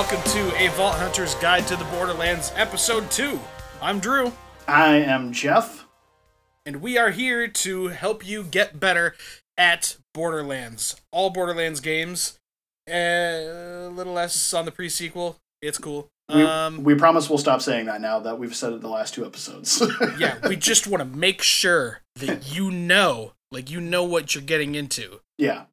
Welcome to A Vault Hunter's Guide to the Borderlands, Episode 2. I'm Drew, I am Jeff. and we are here to help you get better at Borderlands. All Borderlands games. Uh, a little less on the pre sequel. It's cool. We, Um, we promise we'll stop saying that now that we've said it the last two episodes. yeah, we just want to make sure that you know, like, you know what you're getting into. yeah.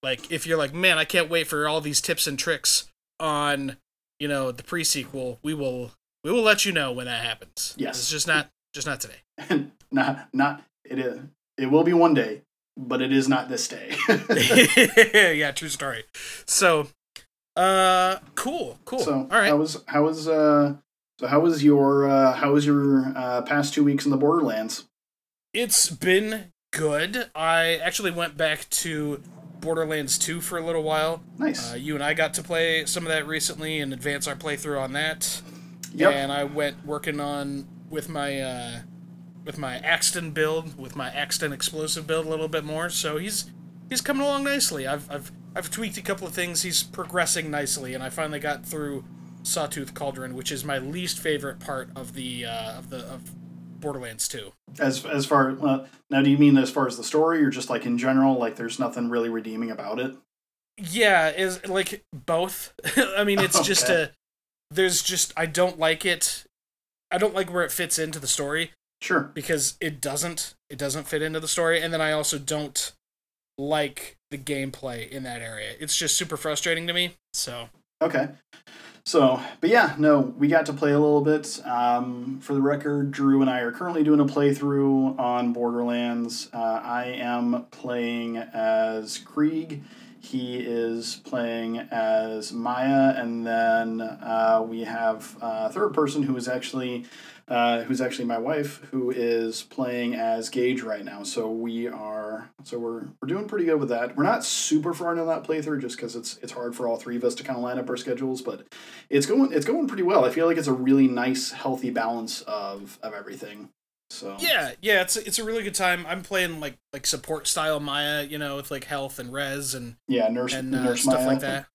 Like, if you're like, man, I can't wait for all these tips and tricks on, you know, the pre sequel, we will. We will let you know when that happens. Yes. It's just not just not today. not not it is it will be one day, but it is not this day. yeah, true story. So, uh, cool, cool. so All right. how was how was uh so how was your uh how was your uh past two weeks in the Borderlands? It's been good. I actually went back to Borderlands 2 for a little while. Nice. Uh, you and I got to play some of that recently and advance our playthrough on that. yep. And I went working on with my uh, with my Axton build, with my Axton explosive build a little bit more. So he's he's coming along nicely. I've I've I've tweaked a couple of things. He's progressing nicely, and I finally got through Sawtooth Cauldron, which is my least favorite part of the uh, of the of Borderlands 2. As as far uh, now do you mean as far as the story or just like in general like there's nothing really redeeming about it? Yeah, is like both. I mean, it's just a there's just I don't like it. I don't like where it fits into the story. Sure. because it doesn't it doesn't fit into the story and then i also don't like the gameplay in that area it's just super frustrating to me so Okay. So, but yeah, no, we got to play a little bit. Um, for the record, Drew and I are currently doing a playthrough on Borderlands. Uh, I am playing as Krieg. He is playing as Maya, and then uh, we have a third person who is actually uh, who's actually my wife, who is playing as Gaige right now. So we are so we're we're doing pretty good with that. We're not super far into that playthrough just because it's it's hard for all three of us to kind of line up our schedules, but it's going it's going pretty well. I feel like it's a really nice, healthy balance of of everything. So yeah yeah it's it's a really good time i'm playing like like support style maya you know with like health and res and yeah, nurse and uh, nurse stuff Maya. like that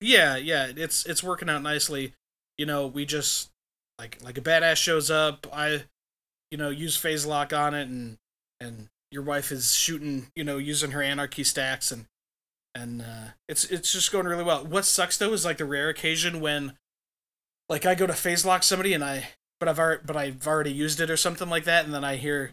yeah yeah it's it's working out nicely you know we just like like a badass shows up i you know use phase lock on it and and your wife is shooting you know using her anarchy stacks and and uh it's it's just going really well what sucks though is like the rare occasion when like i go to phase lock somebody and i but i've already but i've already used it or something like that and then i hear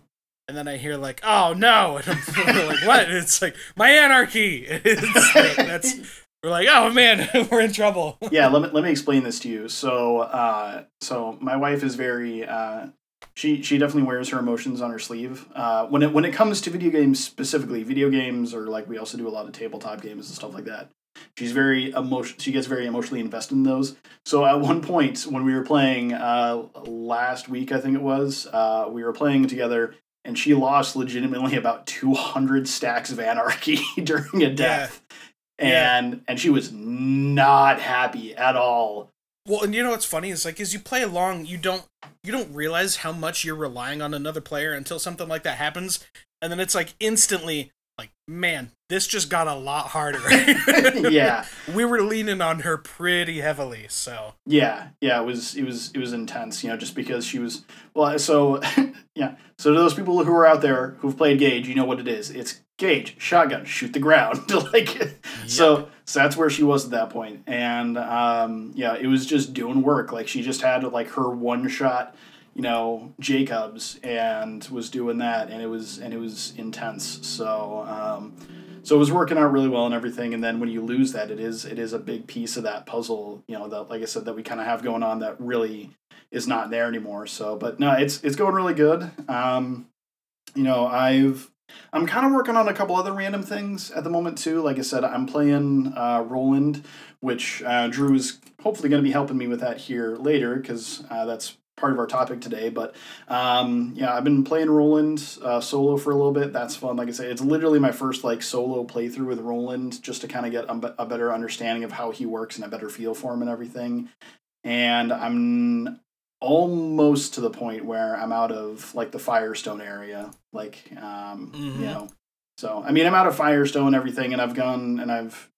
and then I hear like, "Oh no!" And I'm like, "What?" And it's like my anarchy. It's that's we're like, "Oh man, we're in trouble." yeah, let me let me explain this to you. So, uh, so my wife is very uh, she she definitely wears her emotions on her sleeve. Uh, when it when it comes to video games specifically, video games or like we also do a lot of tabletop games and stuff like that. She's very emotion. She gets very emotionally invested in those. So at one point when we were playing uh, last week, I think it was, uh, we were playing together, and she lost legitimately about two hundred stacks of anarchy during a death, Yeah. And and she was not happy at all. Well, and you know what's funny is like as you play along, you don't you don't realize how much you're relying on another player until something like that happens, and then it's like instantly man, this just got a lot harder. yeah, we were leaning on her pretty heavily, so yeah, yeah. It was it was it was intense. You know, just because she was well. So yeah. So to those people who are out there who've played Gaige, you know what it is. It's Gaige, shotgun, shoot the ground. like so. So that's where she was at that point, and um, yeah, it was just doing work. Like she just had like her one shot, you know, Jakobs, and was doing that, and it was and it was intense. So. Um, so it was working out really well and everything and then when you lose that it is it is a big piece of that puzzle you know that like i said that we kind of have going on that really is not there anymore so but no it's it's going really good um you know i've i'm kind of working on a couple other random things at the moment too like i said i'm playing uh roland which uh, drew is hopefully going to be helping me with that here later because uh, that's part of our topic today. But um, yeah, I've been playing Roland uh, solo for a little bit. That's fun. Like I say, it's literally my first like solo playthrough with Roland, just to kind of get a, a better understanding of how he works and a better feel for him and everything. And I'm almost to the point where I'm out of like the Firestone area, like um, Mhm. you know. So I mean, I'm out of Firestone everything, and I've gone and I've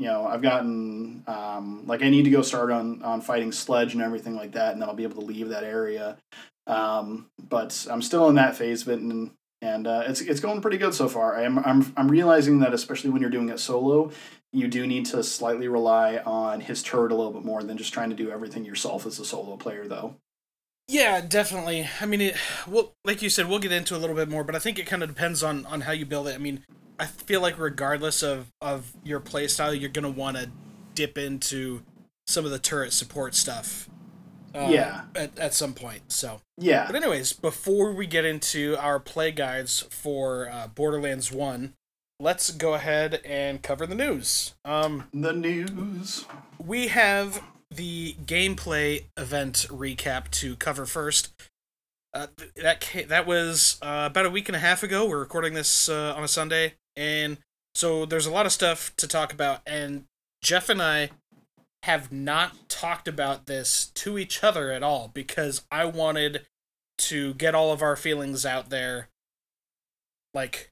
you know I've gotten um, like I need to go start on on fighting sledge and everything like that, and then I'll be able to leave that area. Um, but I'm still in that phase of it, and and uh, it's it's going pretty good so far. I'm I'm I'm realizing that especially when you're doing it solo, you do need to slightly rely on his turret a little bit more than just trying to do everything yourself as a solo player, though. Yeah, definitely. I mean, it. Well, like you said, we'll get into a little bit more, but I think it kind of depends on on how you build it. I mean, I feel like regardless of of your playstyle, you're gonna want to dip into some of the turret support stuff. Uh, yeah. At, at some point. So. Yeah. But anyways, before we get into our play guides for uh, Borderlands One, let's go ahead and cover the news. Um, the news. We have the gameplay event recap to cover first. Uh, that that was uh, about a week and a half ago. We're recording this uh, on a Sunday, and so there's a lot of stuff to talk about. And Jeff and I have not talked about this to each other at all because I wanted to get all of our feelings out there. Like,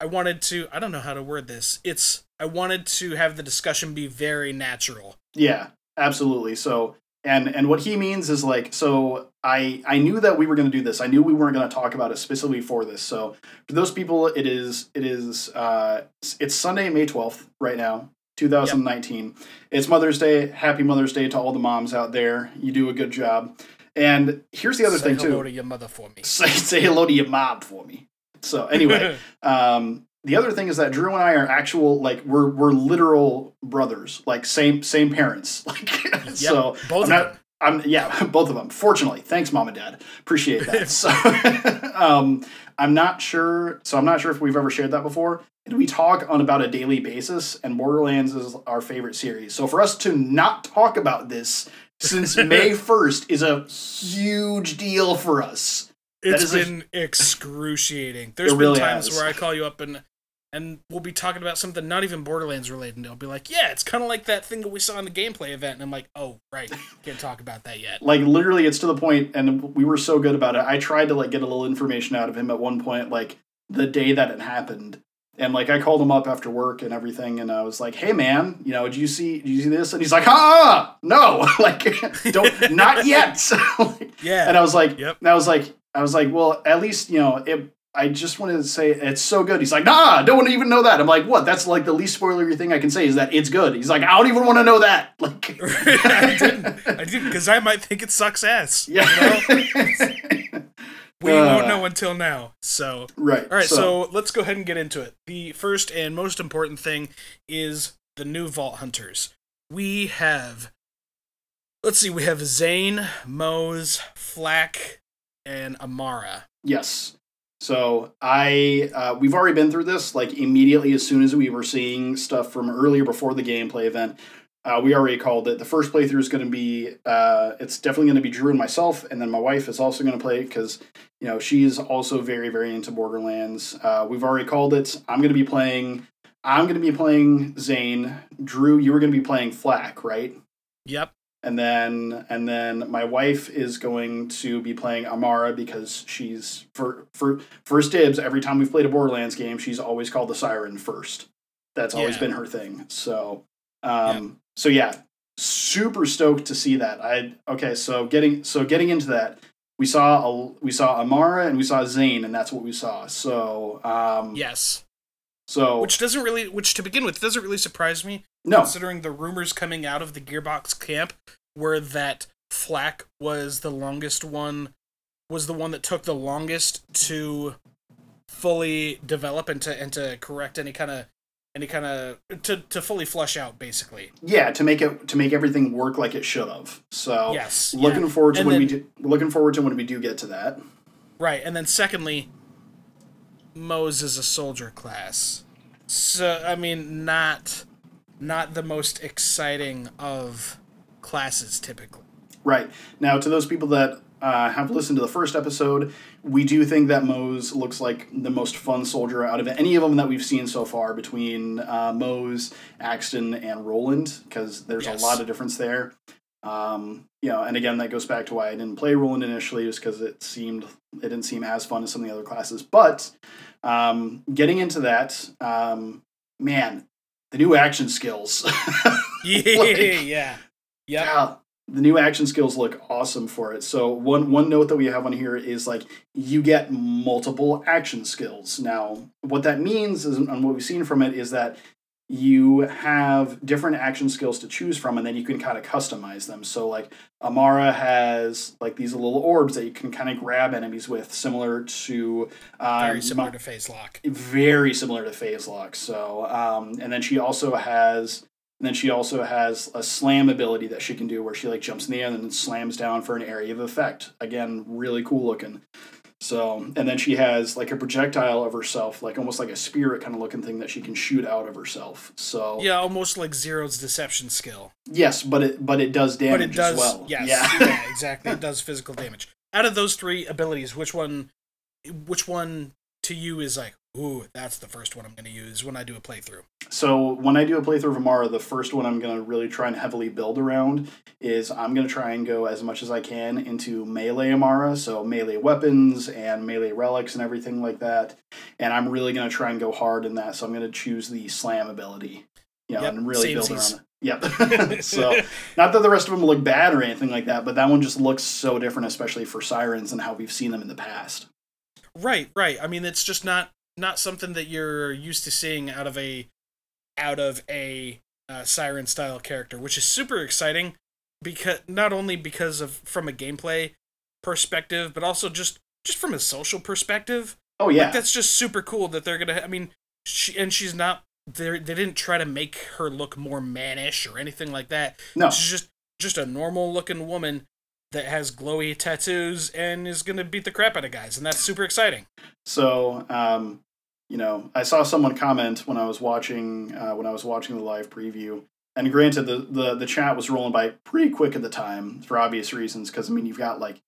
I wanted to. I don't know how to word this. It's I wanted to have the discussion be very natural. Yeah, absolutely. So and and what he means is like so I I knew that we were going to do this. I knew we weren't going to talk about it specifically for this. So for those people, it is it is uh it's Sunday, May twelfth, right now. 2019. Yep. It's Mother's Day. Happy Mother's Day to all the moms out there. You do a good job. And here's the other say thing too. Say hello to your mother for me. Say say hello to your mom for me. So anyway, um, the other thing is that Drew and I are actual like we're we're literal brothers, like same same parents. Like yep, so both I'm not, I'm yeah, both of them. Fortunately, thanks mom and dad. Appreciate that. so um, I'm not sure so I'm not sure if we've ever shared that before. We talk on about a daily basis and Borderlands is our favorite series. So for us to not talk about this since May 1st is a huge deal for us. It's been a, excruciating. There's been really times has. where I call you up and and we'll be talking about something not even Borderlands related, and they'll be like, "Yeah, it's kind of like that thing that we saw in the gameplay event," and I'm like, "Oh, right, can't talk about that yet." Like literally, it's to the point, and we were so good about it. I tried to like get a little information out of him at one point, like the day that it happened, and like I called him up after work and everything, and I was like, "Hey, man, you know, did you see? Did you see this?" And he's like, "Ah, no, like, don't, not yet." like, yeah, and I was like, "Yep," and I was like, I was like, "Well, at least you know it." I just wanted to say it's so good. He's like, nah, I don't want to even know that. I'm like, what? That's like the least spoilery thing I can say is that it's good. He's like, I don't even want to know that. Like, I didn't, I didn't, because I might think it sucks ass. Yeah. You know? we uh, won't know until now. So, right. All right. So, so let's go ahead and get into it. The first and most important thing is the new Vault Hunters. We have, let's see, we have Zane, Moze, Flack, and Amara. Yes. So I uh, we've already been through this like immediately as soon as we were seeing stuff from earlier before the gameplay event. Uh, we already called it. The first playthrough is going to be uh, it's definitely going to be Drew and myself, and then my wife is also going to play because you know she's also very very into Borderlands. Uh, we've already called it. I'm going to be playing. I'm going to be playing Zane. Drew, you were going to be playing Flack, right? Yep and then and then my wife is going to be playing Amara because she's for for first dibs every time we've played a Borderlands game she's always called the siren first. That's always yeah. been her thing. So um yeah. so yeah, super stoked to see that. I okay, so getting so getting into that we saw a, we saw Amara and we saw Zane and that's what we saw. So um yes. So which doesn't really which to begin with doesn't really surprise me no. Considering the rumors coming out of the Gearbox camp were that Flack was the longest one, was the one that took the longest to fully develop and to and to correct any kind of any kind of to to fully flush out basically yeah to make it to make everything work like it should have so yes looking yeah. forward to and when then, we do looking forward to when we do get to that right and then secondly Moze is a soldier class so i mean not not the most exciting of classes typically. Right. Now, to those people that uh, have listened to the first episode, we do think that Moze looks like the most fun soldier out of any of them that we've seen so far between uh, Moze, Axton, and Roland, because there's yes. a lot of difference there. Um, you know, and again, that goes back to why I didn't play Roland initially, just because it seemed it didn't seem as fun as some of the other classes. But um, getting into that, um, man, the new action skills. yeah, Like- yeah, yeah. Yeah, the new action skills look awesome for it. So one one note that we have on here is like you get multiple action skills. Now, what that means is, and what we've seen from it is that you have different action skills to choose from, and then you can kind of customize them. So like Amara has like these little orbs that you can kind of grab enemies with, similar to um, Very similar to Phase Lock. very similar to phase lock so um, and then she also has and then she also has a slam ability that she can do where she like jumps in the air and then slams down for an area of effect again really cool looking so and then she has like a projectile of herself like almost like a spirit kind of looking thing that she can shoot out of herself. So Yeah, almost like Zero's deception skill. yes but it but it does damage but it does as well. yes. Yeah. Yeah. exactly. It does physical damage. Out of those three abilities which one which one to you is like ooh that's the first one i'm going to use when i do a playthrough So when I do a playthrough of Amara, the first one I'm gonna really try and heavily build around is I'm gonna try and go as much as I can into melee Amara, so melee weapons and melee relics and everything like that. And I'm really gonna try and go hard in that. So I'm gonna choose the slam ability, you know, Yep, and really build around it. Yep. so not that the rest of them look bad or anything like that, but that one just looks so different, especially for sirens and how we've seen them in the past. right right i mean it's just not not something that you're used to seeing out of a out of a uh, siren style character which is super exciting because not only because of from a gameplay perspective but also just just from a social perspective Oh yeah. Like, that's just super cool that they're gonna. I mean, she and she's not. They they didn't try to make her look more mannish or anything like that. no. She's just just a normal looking woman that has glowy tattoos and is gonna beat the crap out of guys, and that's super exciting. So, um, you know, I saw someone comment when I was watching uh, when I was watching the live preview. And granted, the, the the chat was rolling by pretty quick at the time for obvious reasons. Because I mean, you've got like,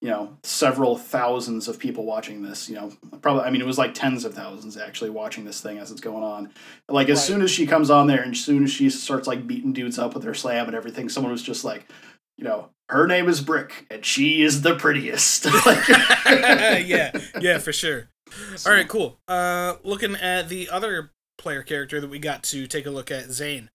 you know, several thousands of people watching this. You know, probably I mean, it was like tens of thousands actually watching this thing as it's going on. Like as Right. soon as she comes on there, and as soon as she starts like beating dudes up with her slam and everything, someone was just like, you know, her name is Brick, and she is the prettiest. Yeah, yeah, for sure. So- All right, cool. Uh, looking at the other player character that we got to take a look at, Zane.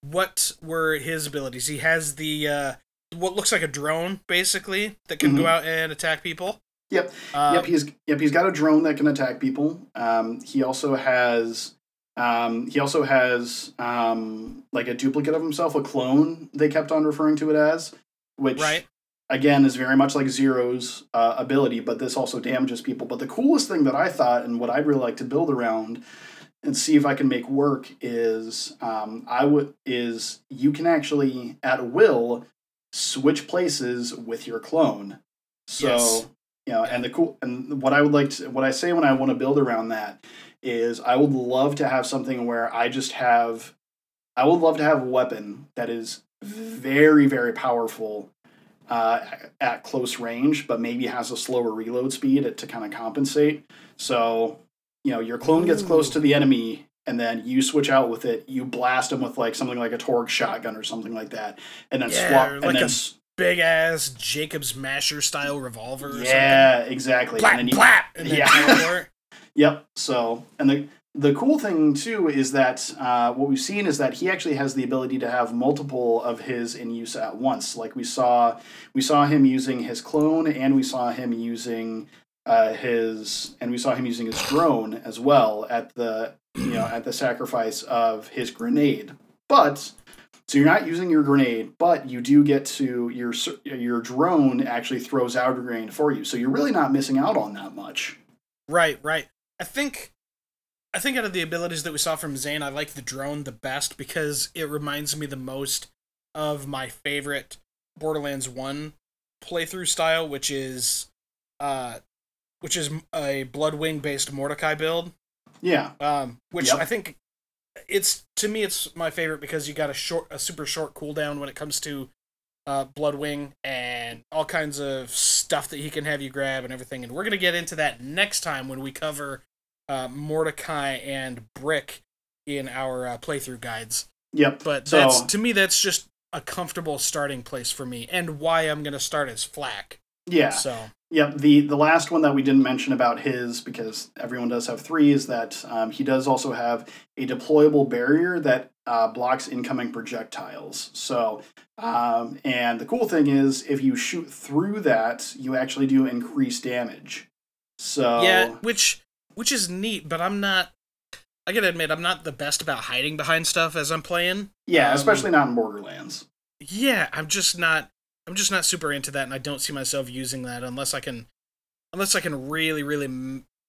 What were his abilities? He has the uh, what looks like a drone, basically, that can go Mhm. out and attack people. Yep. Uh, yep, he's yep, he's got a drone that can attack people. Um, he also has um, he also has um, like a duplicate of himself, a clone. They kept on referring to it as, which Right. again is very much like Zero's uh, ability, but this also damages people. But the coolest thing that I thought and what I'd really like to build around and see if I can make work is um, I would is you can actually at will switch places with your clone. So Yes. you know, and the cool and what I would like to what I say when I want to build around that is I would love to have something where I just have I would love to have a weapon that is very very powerful uh, at close range, but maybe has a slower reload speed to kind of compensate. So you know your clone gets close to the enemy. And then you switch out with it. You blast them with like something like a Torgue shotgun or something like that, and then Yeah, swap. or and like then a Big ass Jakobs Masher style revolver. Or yeah, exactly. something. and then you, plat, and then Yeah. Yep. So, and the the cool thing too is that uh, what we've seen is that he actually has the ability to have multiple of his in use at once. Like we saw, we saw him using his clone, and we saw him using uh, his, and we saw him using his drone as well at the you know at the sacrifice of his grenade. But so you're not using your grenade, but you do get to your your drone actually throws out a grenade for you. So you're really not missing out on that much. Right, right. I think I think out of the abilities that we saw from Zane, I like the drone the best because it reminds me the most of my favorite Borderlands 1 playthrough style, which is uh which is a Bloodwing based Mordecai build. Yeah. Um which Yep. I think it's to me it's my favorite because you got a short a super short cooldown when it comes to uh, Bloodwing and all kinds of stuff that he can have you grab and everything. And we're gonna get into that next time when we cover uh, Mordecai and Brick in our uh, playthrough guides. Yep. But So- that's to me that's just a comfortable starting place for me, and why I'm gonna start as Flack. Yeah. So Yep. The the last one that we didn't mention about his because everyone does have three is that um, he does also have a deployable barrier that uh, blocks incoming projectiles. So um, and the cool thing is if you shoot through that, you actually do increase damage. So yeah, which which is neat, but I'm not. I gotta admit, I'm not the best about hiding behind stuff as I'm playing. yeah, um, especially not in Borderlands. Yeah, I'm just not. I'm just not super into that, and I don't see myself using that unless I can, unless I can really, really,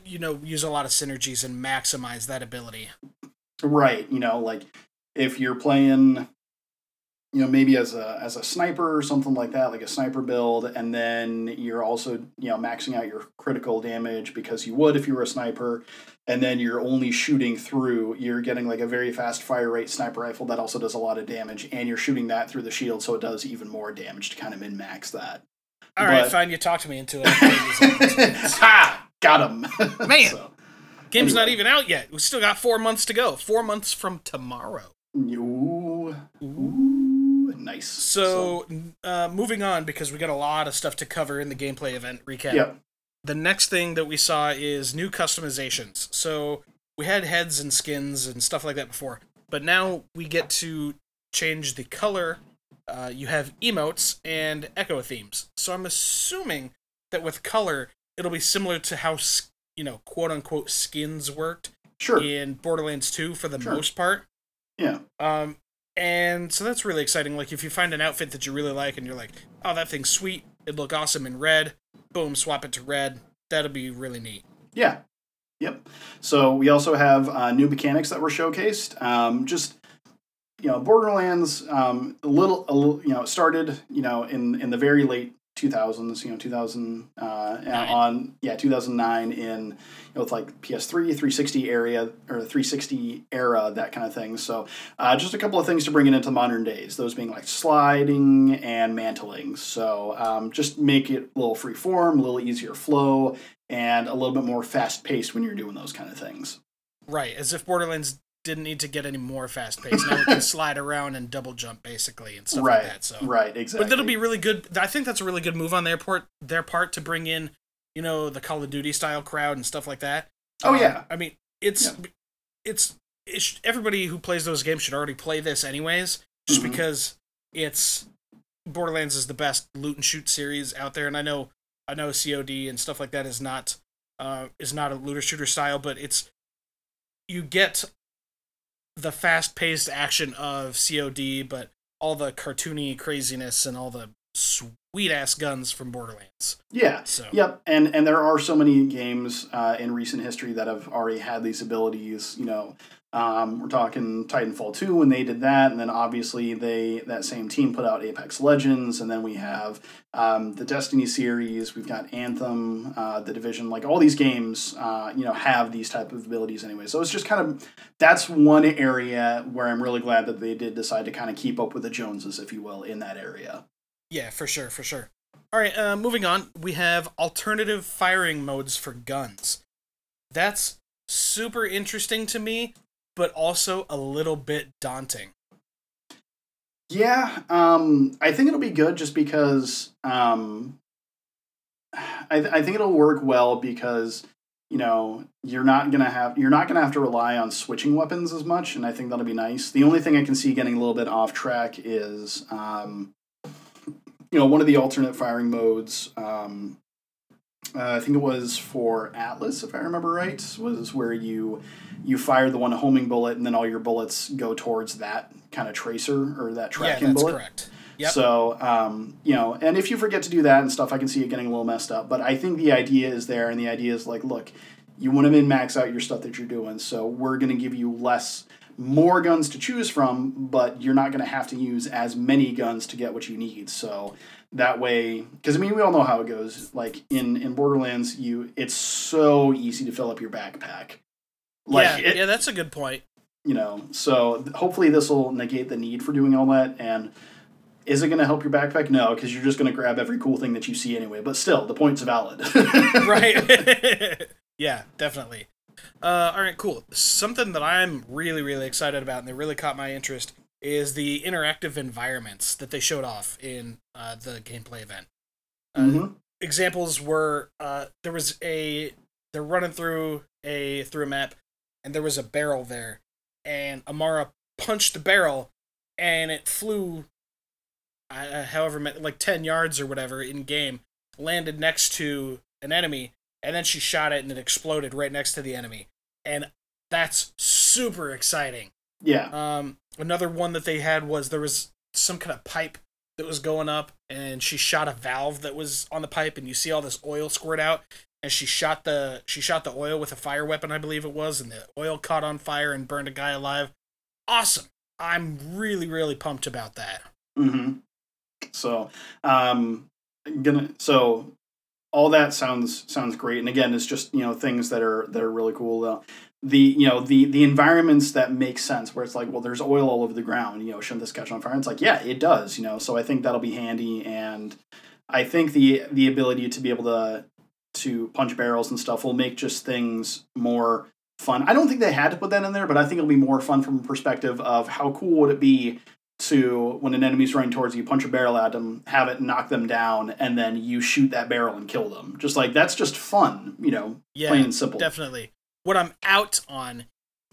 you know, use a lot of synergies and maximize that ability. Right. You know, like if you're playing, you know, maybe as a as a sniper or something like that, like a sniper build, and then you're also you know maxing out your critical damage because you would if you were a sniper, and then you're only shooting through. You're getting like a very fast fire rate sniper rifle that also does a lot of damage, and you're shooting that through the shield, so it does even more damage to kind of min max that. All right, But- fine. You talked me into it. I'll play these opportunities. ha! Got him. Man. So, Game's not even out yet. We still got four months to go. Four months from tomorrow. ooh, ooh, nice. So, uh, moving on because we got a lot of stuff to cover in the gameplay event recap. yep. The next thing that we saw is new customizations. So we had heads and skins and stuff like that before, but now we get to change the color. Uh, you have emotes and echo themes. So I'm assuming that with color, it'll be similar to how you know quote unquote skins worked Sure. in Borderlands 2 for the Sure. most part. Yeah. Um, and so that's really exciting. Like if you find an outfit that you really like and you're like, oh, that thing's sweet, it'd look awesome in red. Boom, swap it to red. That'll be really neat. Yeah. Yep. So we also have uh, new mechanics that were showcased. Um, just you know, Borderlands um, a little, a little, you know, started you know in in the very late 2000s. You know, 2000 uh, on yeah 2009 in you know with like PS3, 360 area or 360 era that kind of thing. So uh, just a couple of things to bring it into modern days. Those being like sliding and mantling. So um, just make it a little free form, a little easier flow, and a little bit more fast paced when you're doing those kind of things. Right, as if Borderlands didn't need to get any more fast paced. Now we can slide around and double jump basically and stuff right. like that. So, Right. Exactly. but that'll be really good. I think that's a really good move on their part. Their part to bring in, you know, the Call of Duty style crowd and stuff like that. Oh, Um, yeah. I mean, it's Yeah. it's it sh- everybody who plays those games should already play this anyways, just Mhm. because it's Borderlands is the best loot and shoot series out there, and I know I know COD and stuff like that is not uh, is not a looter shooter style, but it's you get the fast paced action of COD, but all the cartoony craziness and all the sweet ass guns from Borderlands. Yeah. So Yep, and and there are so many games uh, in recent history that have already had these abilities. You know, um, we're talking Titanfall two when they did that, and then obviously they that same team put out Apex Legends, and then we have um, the Destiny series. We've got Anthem, uh, the Division. Like all these games, uh, you know, have these type of abilities anyway. So it's just kind of that's one area where I'm really glad that they did decide to kind of keep up with the Joneses, if you will, in that area. Yeah, for sure, for sure. All right, uh, moving on. We have alternative firing modes for guns. That's super interesting to me, but also a little bit daunting. Yeah, um, I think it'll be good just because um, I, th- I think it'll work well because you know you're not gonna have you're not gonna have to rely on switching weapons as much, and I think that'll be nice. The only thing I can see getting a little bit off track is um, you know one of the alternate firing modes. Um, uh, I think it was for Atlas, if I remember right, was where you you fire the one homing bullet and then all your bullets go towards that kind of tracer or that tracking yeah, that's bullet. correct. Yep. So, um, you know, and if you forget to do that and stuff, I can see it getting a little messed up. But I think the idea is there, and the idea is like, look, you want to min max out your stuff that you're doing, so we're going to give you less, more guns to choose from, but you're not going to have to use as many guns to get what you need. So that way, because I mean, we all know how it goes. Like in in Borderlands, you it's so easy to fill up your backpack. Like yeah, it, yeah, that's a good point. you know so hopefully this will negate the need for doing all that and is it going to help your backpack no because you're just going to grab every cool thing that you see anyway but still the point's valid right? yeah, definitely. Uh, all right, cool. Something that I'm really, really excited about, and that really caught my interest, is the interactive environments that they showed off in uh, the gameplay event. Uh, Mhm. examples were uh, there was a they're running through a through a map, and there was a barrel there, and Amara punched the barrel, and it flew, uh, however like ten yards or whatever in game, landed next to an enemy, and then she shot it and it exploded right next to the enemy, and that's super exciting. Yeah. Um, another one that they had was there was some kind of pipe that was going up, and she shot a valve that was on the pipe, and you see all this oil squirt out. And she shot the she shot the oil with a fire weapon, I believe it was, and the oil caught on fire and burned a guy alive. Awesome! I'm really really pumped about that. Mm-hmm. So, um, gonna so all that sounds sounds great, and again, it's just you know things that are that are really cool. The you know the the environments that make sense where it's like well there's oil all over the ground you know shouldn't this catch on fire? It's like yeah it does you know so i think that'll be handy. And i think the the ability to be able to to punch barrels and stuff will make just things more fun. I don't think they had to put that in there but i think it'll be more fun from a perspective of how cool would it be to when an enemy's running towards you punch a barrel at them have it knock them down and then you shoot that barrel and kill them just like that's just fun you know yeah, plain and simple definitely what I'm out on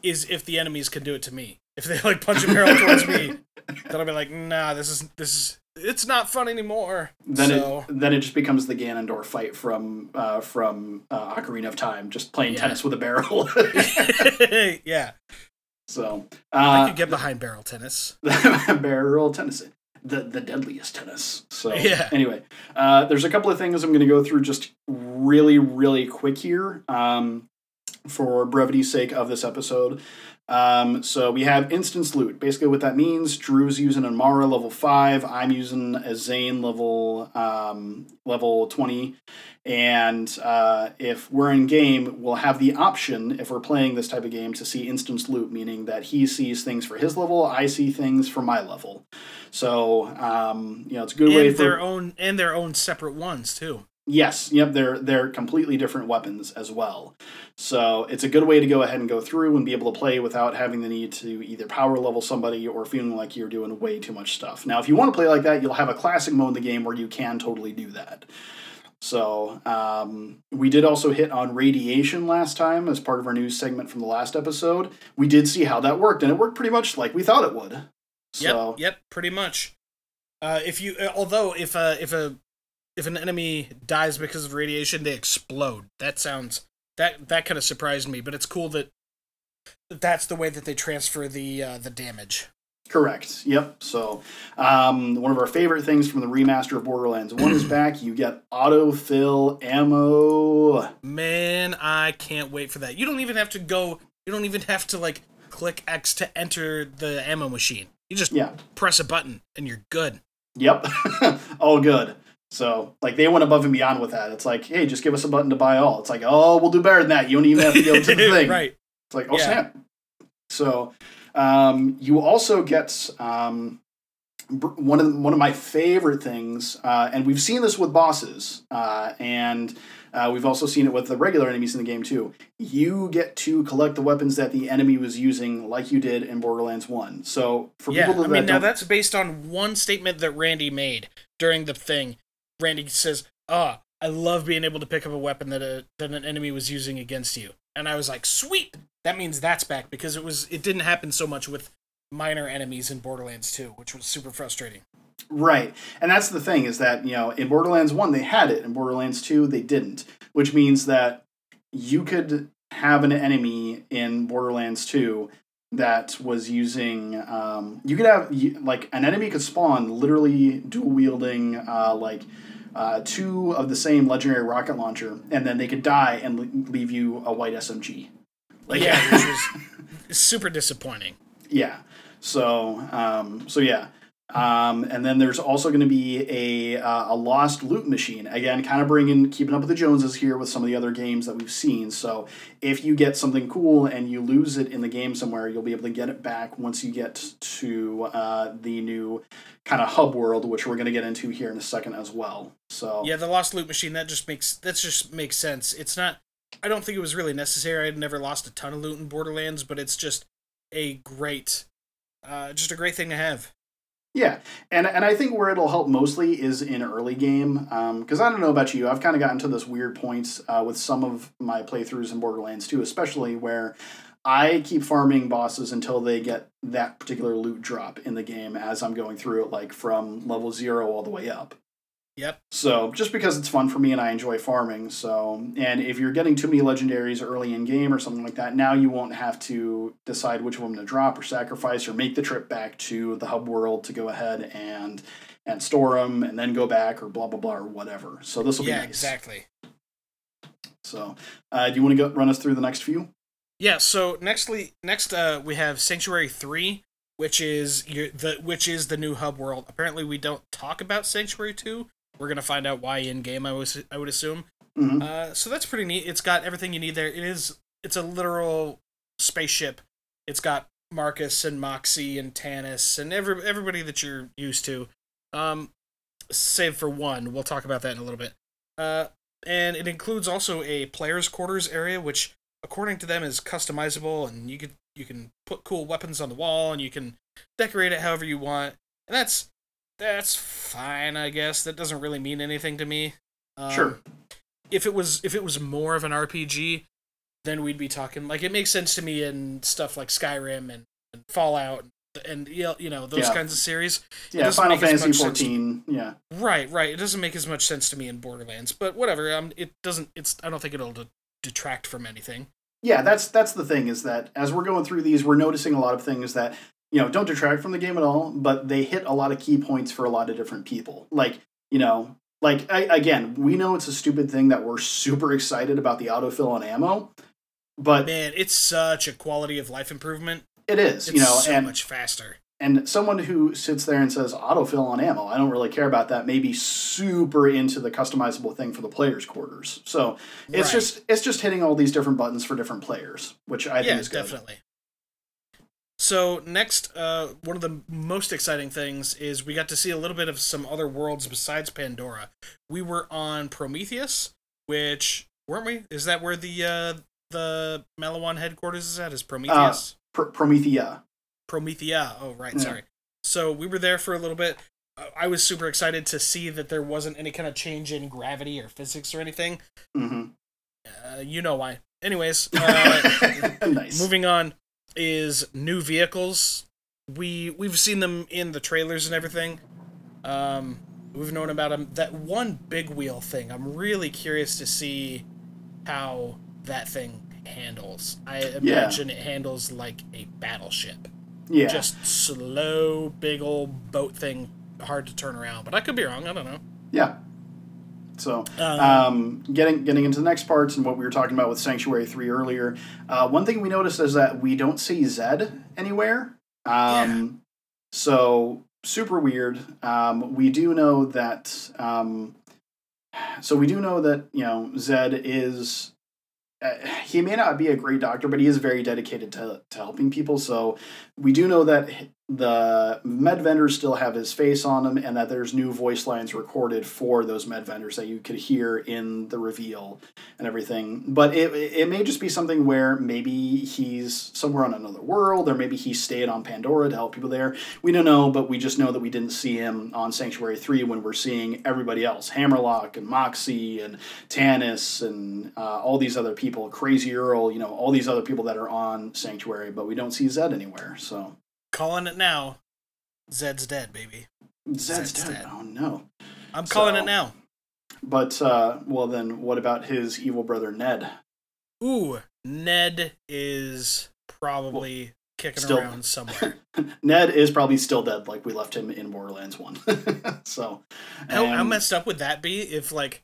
is if the enemies can do it to me. If they like punch a barrel towards me, then I'll be like, nah, this is this is it's not fun anymore. Then so, it then it just becomes the Ganondorf fight from uh, from uh, Ocarina of Time, just playing Yeah. tennis with a barrel. yeah, so I uh, could get behind barrel tennis. barrel tennis, the the deadliest tennis. So Yeah. anyway, uh, there's a couple of things I'm going to go through just really really quick here. Um, for brevity's sake of this episode. Um, so we have instance loot. Basically, what that means, Drew's using an Amara level five. I'm using a Zane level um, level twenty. And uh, if we're in game, we'll have the option, if we're playing this type of game, to see instance loot, meaning that he sees things for his level, I see things for my level. So um, you know, it's a good way for their own and their own separate ones too. Yes, yep, they're they're completely different weapons as well. So it's a good way to go ahead and go through and be able to play without having the need to either power level somebody or feeling like you're doing way too much stuff. Now, if you want to play like that, you'll have a classic mode in the game where you can totally do that. So um, we did also hit on radiation last time as part of our news segment from the last episode. We did see how that worked, and it worked pretty much like we thought it would. So Yep, yep, pretty much. Uh, if you, uh, although if a if a if an enemy dies because of radiation, they explode. That sounds that that kind of surprised me, but it's cool that that that's the way that they transfer the uh, the damage. Correct. Yep. So, um, one of our favorite things from the remaster of Borderlands 1 is back. You get autofill ammo. Man, I can't wait for that. You don't even have to go. You don't even have to like click X to enter the ammo machine. You just Yeah. press a button and you're good. Yep. all good. So, like, they went above and beyond with that. It's like, hey, just give us a button to buy all. It's like, oh, we'll do better than that. You don't even have to go to the thing. right. It's like, oh, Yeah. snap. So, um, you also get um, one of one of my favorite things, uh, and we've seen this with bosses, uh, and uh, we've also seen it with the regular enemies in the game too. You get to collect the weapons that the enemy was using, like you did in Borderlands One. So, for yeah, people I that mean, now that's based on one statement that Randy made during the thing. Randy says, "Ah, I love being able to pick up a weapon that a that an enemy was using against you." And I was like, "Sweet, that means that's back because it was it didn't happen so much with minor enemies in Borderlands 2, which was super frustrating." Right. And that's the thing is that, you know, in Borderlands 1 they had it, in Borderlands 2 they didn't, which means that you could have an enemy in Borderlands 2 that was using um, you could have like an enemy could spawn literally dual wielding uh, like uh, two of the same legendary rocket launcher and then they could die and le- leave you a white SMG. Like yeah, which was super disappointing. yeah. So um, so yeah. Um, and then there's also going to be a uh, a lost loot machine again, kind of bringing keeping up with the Joneses here with some of the other games that we've seen. So if you get something cool and you lose it in the game somewhere, you'll be able to get it back once you get to uh, the new kind of hub world, which we're going to get into here in a second as well. So Yeah, the lost loot machine that just makes that just makes sense. It's not. I don't think it was really necessary. I'd never lost a ton of loot in Borderlands, but it's just a great, uh, just a great thing to have. Yeah, and and I think where it'll help mostly is in early game, because I don't know about you, I've kind of gotten to this weird points uh, with some of my playthroughs in Borderlands 2, especially where I keep farming bosses until they get that particular loot drop in the game as I'm going through it, like from level zero all the way up. Yep. So just because it's fun for me and I enjoy farming, so and if you're getting too many legendaries early in game or something like that, now you won't have to decide which of them to drop or sacrifice or make the trip back to the hub world to go ahead and and store them and then go back or blah blah blah or whatever. So this will yeah, be nice. exactly. So, uh, do you want to go run us through the next few? Yeah. So nextly, next uh, we have Sanctuary Three, which is your, the which is the new hub world. Apparently, we don't talk about Sanctuary Two. We're gonna find out why in game. I was I would assume. Mhm. Uh, so that's pretty neat. It's got everything you need there. It is. It's a literal spaceship. It's got Marcus and Moxie and Tannis and every everybody that you're used to. Um, save for one. We'll talk about that in a little bit. Uh, and it includes also a players' quarters area, which, according to them, is customizable, and you could you can put cool weapons on the wall, and you can decorate it however you want. And that's that's fine, I guess. That doesn't really mean anything to me. Um, Sure. If it was if it was more of an RPG, then we'd be talking like it makes sense to me in stuff like Skyrim and, and Fallout and you know- you know those Yeah. kinds of series. Yeah, Final Fantasy sense to- fourteen. Yeah, Right, right. It doesn't make as much sense to me in Borderlands, but whatever. Um, it doesn't. It's. I don't think it'll de- detract from anything. yeah. That's that's the thing is that as we're going through these, we're noticing a lot of things that you know don't detract from the game at all, but they hit a lot of key points for a lot of different people. Like you know, like I, again, we know it's a stupid thing that we're super excited about the autofill on ammo, but Man, it's such a quality of life improvement. it is It's you know, so and much faster. and someone who sits there and says autofill on ammo, I don't really care about that. Maybe super into the customizable thing for the players' quarters. So it's Right. just it's just hitting all these different buttons for different players, which I yeah, think is good. definitely. So next, uh, one of the most exciting things is we got to see a little bit of some other worlds besides Pandora. We were on Prometheus, which weren't we? Is that where the uh, the Maliwan headquarters is at? Is Prometheus? Pr- Promethea. Promethea. Oh, right. Yeah. Sorry. So we were there for a little bit. Uh, I was super excited to see that there wasn't any kind of change in gravity or physics or anything. hmm Uh, you know why. Anyways, uh, nice. moving on is new vehicles. We we've seen them in the trailers and everything. Um, we've known about them. That one big wheel thing. I'm really curious to see how that thing handles. I imagine it handles like a battleship. Yeah. Just slow, big old boat thing, hard to turn around. But I could be wrong. I don't know. yeah. So, Um, um, getting getting into the next parts and what we were talking about with Sanctuary Three earlier, uh, one thing we noticed is that we don't see Zed anywhere. Um, So super weird. Um, we do know that. Um, so we do know that you know Zed is. Uh, he may not be a great doctor, but he is very dedicated to, to helping people. So we do know that the med vendors still have his face on them, and that there's new voice lines recorded for those med vendors that you could hear in the reveal and everything. But it it may just be something where maybe he's somewhere on another world, or maybe he stayed on Pandora to help people there. We don't know, but we just know that we didn't see him on Sanctuary Three when we're seeing everybody else, Hammerlock and Moxie and Tannis and uh, all these other people, Crazy Earl, you know, all these other people that are on Sanctuary, but we don't see Zed anywhere. So calling it now. Zed's dead, baby. Zed's, Zed's dead. dead. Oh no. I'm calling So- it now. But uh, well, then what about his evil brother Ned? Ooh, Ned is probably kicking still- around somewhere. Ned is probably still dead, like we left him in Borderlands One. so, how, how messed up would that be if like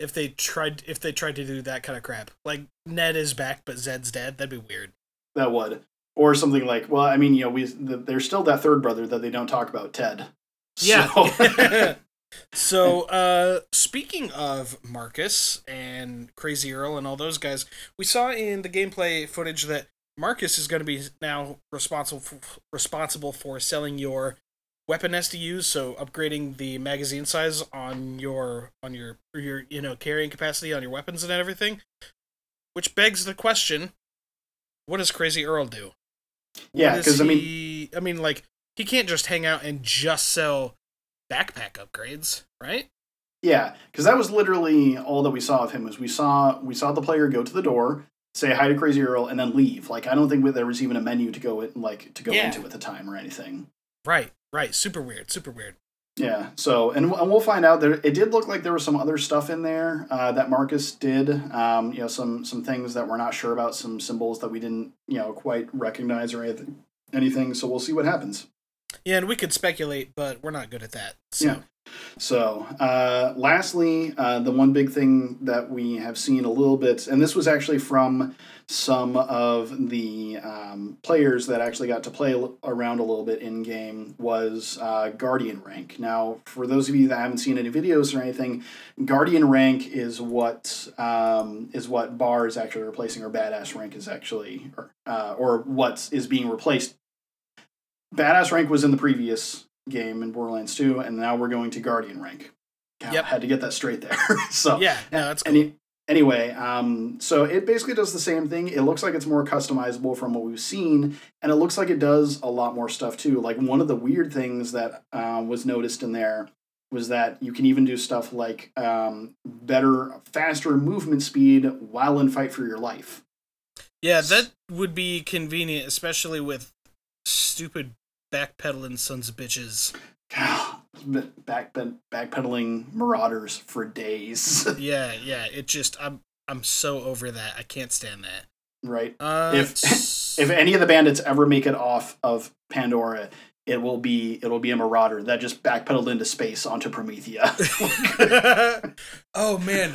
if they tried if they tried to do that kind of crap? Like Ned is back, but Zed's dead. That'd be weird. that would, or something like, well, I mean, you know, we the, there's still that third brother that they don't talk about, Ted. Yeah. So- so, uh, speaking of Marcus and Crazy Earl and all those guys, we saw in the gameplay footage that Marcus is going to be now responsible for, responsible for selling your weapon SDUs, so upgrading the magazine size on your on your your you know carrying capacity on your weapons and everything. Which begs the question: What does Crazy Earl do? Yeah, What is 'cause, I mean- he- I mean, like he can't just hang out and just sell backpack upgrades, right? Yeah, because that was literally all that we saw of him. Was we saw we saw the player go to the door, say hi to Crazy Earl, and then leave. Like I don't think there was even a menu to go in, like to go Yeah. into at the time or anything. Right, right. Super weird, super weird. Yeah. So and, and we'll find out there. It did look like there was some other stuff in there uh, that Marcus did. Um, you know, some some things that we're not sure about, some symbols that we didn't you know quite recognize or anything. Anything. So we'll see what happens. Yeah, and we could speculate, but we're not good at that. So. Yeah. So, uh, lastly, uh, the one big thing that we have seen a little bit, and this was actually from some of the um, players that actually got to play around a little bit in game, was uh, Guardian rank. Now, for those of you that haven't seen any videos or anything, Guardian rank is what um, is what Bar is actually replacing, or Badass rank is actually, or uh, or what is being replaced. Badass rank was in the previous game in Borderlands 2, and now we're going to Guardian rank. God, Yep. Had to get that straight there. so Yeah, no, that's cool. any, anyway, um, so it basically does the same thing. It looks like it's more customizable from what we've seen, and it looks like it does a lot more stuff too. Like one of the weird things that uh, was noticed in there was that you can even do stuff like um, better, faster movement speed while in fight for your life. Yeah, that would be convenient, especially with stupid backpedaling sons of bitches. back backpedaling marauders for days, Yeah, yeah. It just I'm I'm so over that. I can't stand that. right? Uh, If- if any of the bandits ever make it off of Pandora, it will be it'll be a marauder that just backpedaled into space onto Promethea. oh man,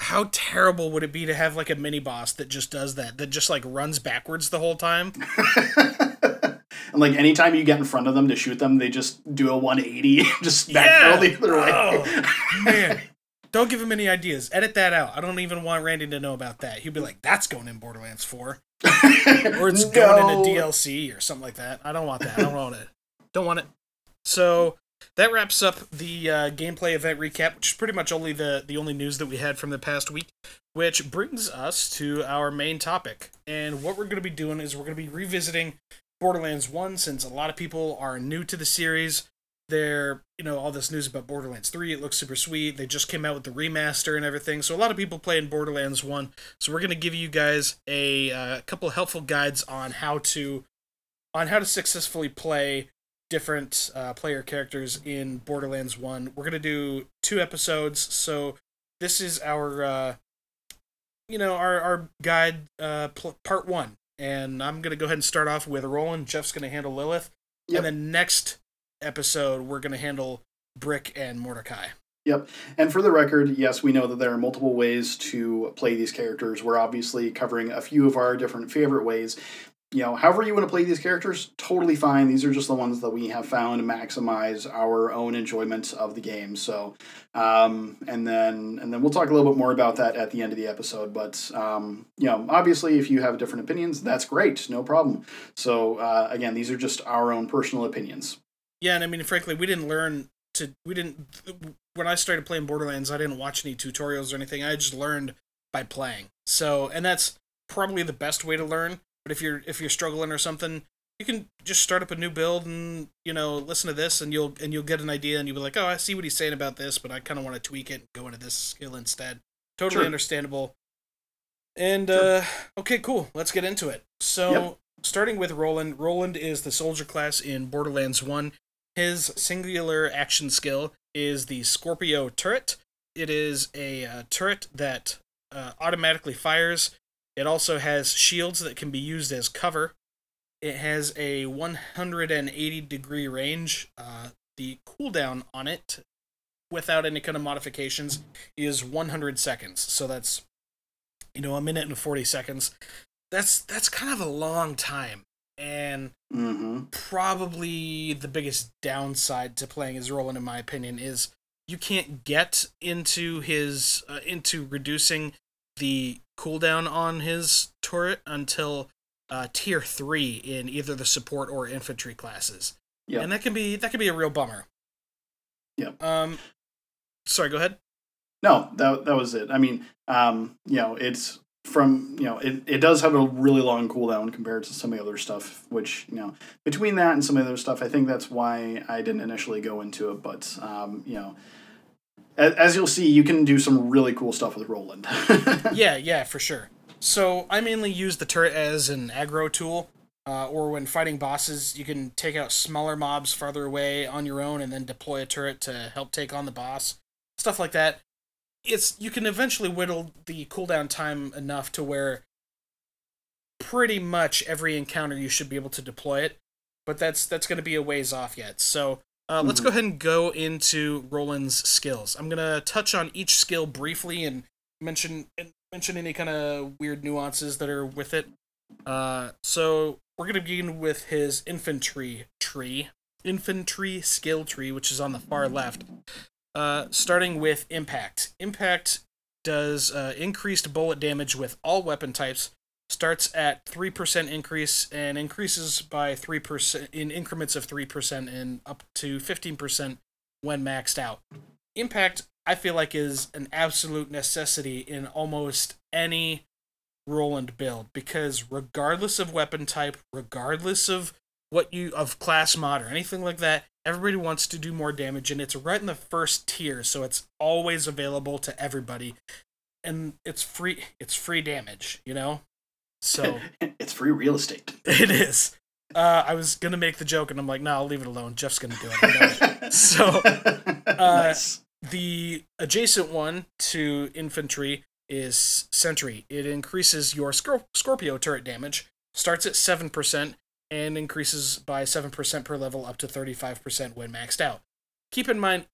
how terrible would it be to have like a mini boss that just does that? That just like runs backwards the whole time. And like anytime you get in front of them to shoot them, they just do a 180, just Yeah. backpedal the other way. Oh, man. Don't give him any ideas. Edit that out. I don't even want Randy to know about that. He'd be like, "That's going in Borderlands 4, or it's going in a DLC or something like that." I don't want that. I don't want it. Don't want it. So that wraps up the uh, gameplay event recap, which is pretty much only the the only news that we had from the past week. Which brings us to our main topic, and what we're going to be doing is we're going to be revisiting Borderlands 1 since a lot of people are new to the series. They're, you know, all this news about Borderlands 3, it looks super sweet. They just came out with the remaster and everything. So a lot of people playing Borderlands 1. So we're going to give you guys a uh, couple helpful guides on how to on how to successfully play different uh, player characters in Borderlands 1. We're going to do two episodes. So this is our uh, you know, our our guide uh pl- part 1. And I'm going to go ahead and start off with Roland. Jeff's going to handle Lilith. Yep. And then next episode, we're going to handle Brick and Mordecai. Yep. And for the record, yes, we know that there are multiple ways to play these characters. We're obviously covering a few of our different favorite ways. You know, however you want to play these characters, totally fine. These are just the ones that we have found to maximize our own enjoyment of the game. So, um, and then and then we'll talk a little bit more about that at the end of the episode. But um, you know, obviously, if you have different opinions, that's great, no problem. So uh, again, these are just our own personal opinions. Yeah, and I mean, frankly, we didn't learn to. We didn't. When I started playing Borderlands, I didn't watch any tutorials or anything. I just learned by playing. So, and that's probably the best way to learn. But if you're if you're struggling or something, you can just start up a new build and you know listen to this, and you'll and you'll get an idea, and you'll be like, oh, I see what he's saying about this, but I kind of want to tweak it, and go into this skill instead. Totally Sure. understandable. And Sure. uh, okay, cool. Let's get into it. So, Yep. starting with Roland. Roland is the soldier class in Borderlands One. His singular action skill is the Scorpio turret. It is a uh, turret that uh, automatically fires. It also has shields that can be used as cover. It has a 180 degree range. Uh, the cooldown on it, without any kind of modifications, is 100 seconds. So that's, you know, a minute and 40 seconds. That's that's kind of a long time. And Mm-hmm. probably the biggest downside to playing as Roland, in my opinion, is you can't get into his uh, into reducing the cooldown on his turret until uh, tier three in either the support or infantry classes, Yep. and that can be that can be a real bummer. Yep. Um, sorry, go ahead. No, that that was it. I mean, um, you know, it's from you know it, it does have a really long cooldown compared to some of the other stuff which you know between that and some of the other stuff i think that's why i didn't initially go into it but um, you know as, you'll see you can do some really cool stuff with roland. Yeah yeah for sure. So i mainly use the turret as an aggro tool uh, or when fighting bosses you can take out smaller mobs farther away on your own and then deploy a turret to help take on the boss stuff like that. It's you can eventually whittle the cooldown time enough to where pretty much every encounter you should be able to deploy it, but that's that's going to be a ways off yet. So uh, mm-hmm. let's go ahead and go into Roland's skills. I'm gonna touch on each skill briefly and mention and mention any kind of weird nuances that are with it. Uh, so we're gonna begin with his infantry tree, infantry skill tree, which is on the far left. Uh, starting with impact. Impact does uh, increased bullet damage with all weapon types. Starts at 3% increase and increases by 3% in increments of 3% and up to 15% when maxed out. Impact, I feel like, is an absolute necessity in almost any Roland build because regardless of weapon type, regardless of what you of class mod or anything like that, everybody wants to do more damage and it's right in the first tier so it's always available to everybody and it's free it's free damage you know so it's free real estate. It is. Uh, i was gonna make the joke and i'm like no i'll leave it alone. Jeff's gonna do it. So uh, nice. the adjacent one to infantry is sentry. It increases your scorpio turret damage starts at 7% and increases by 7% per level up to 35% when maxed out. Keep in mind,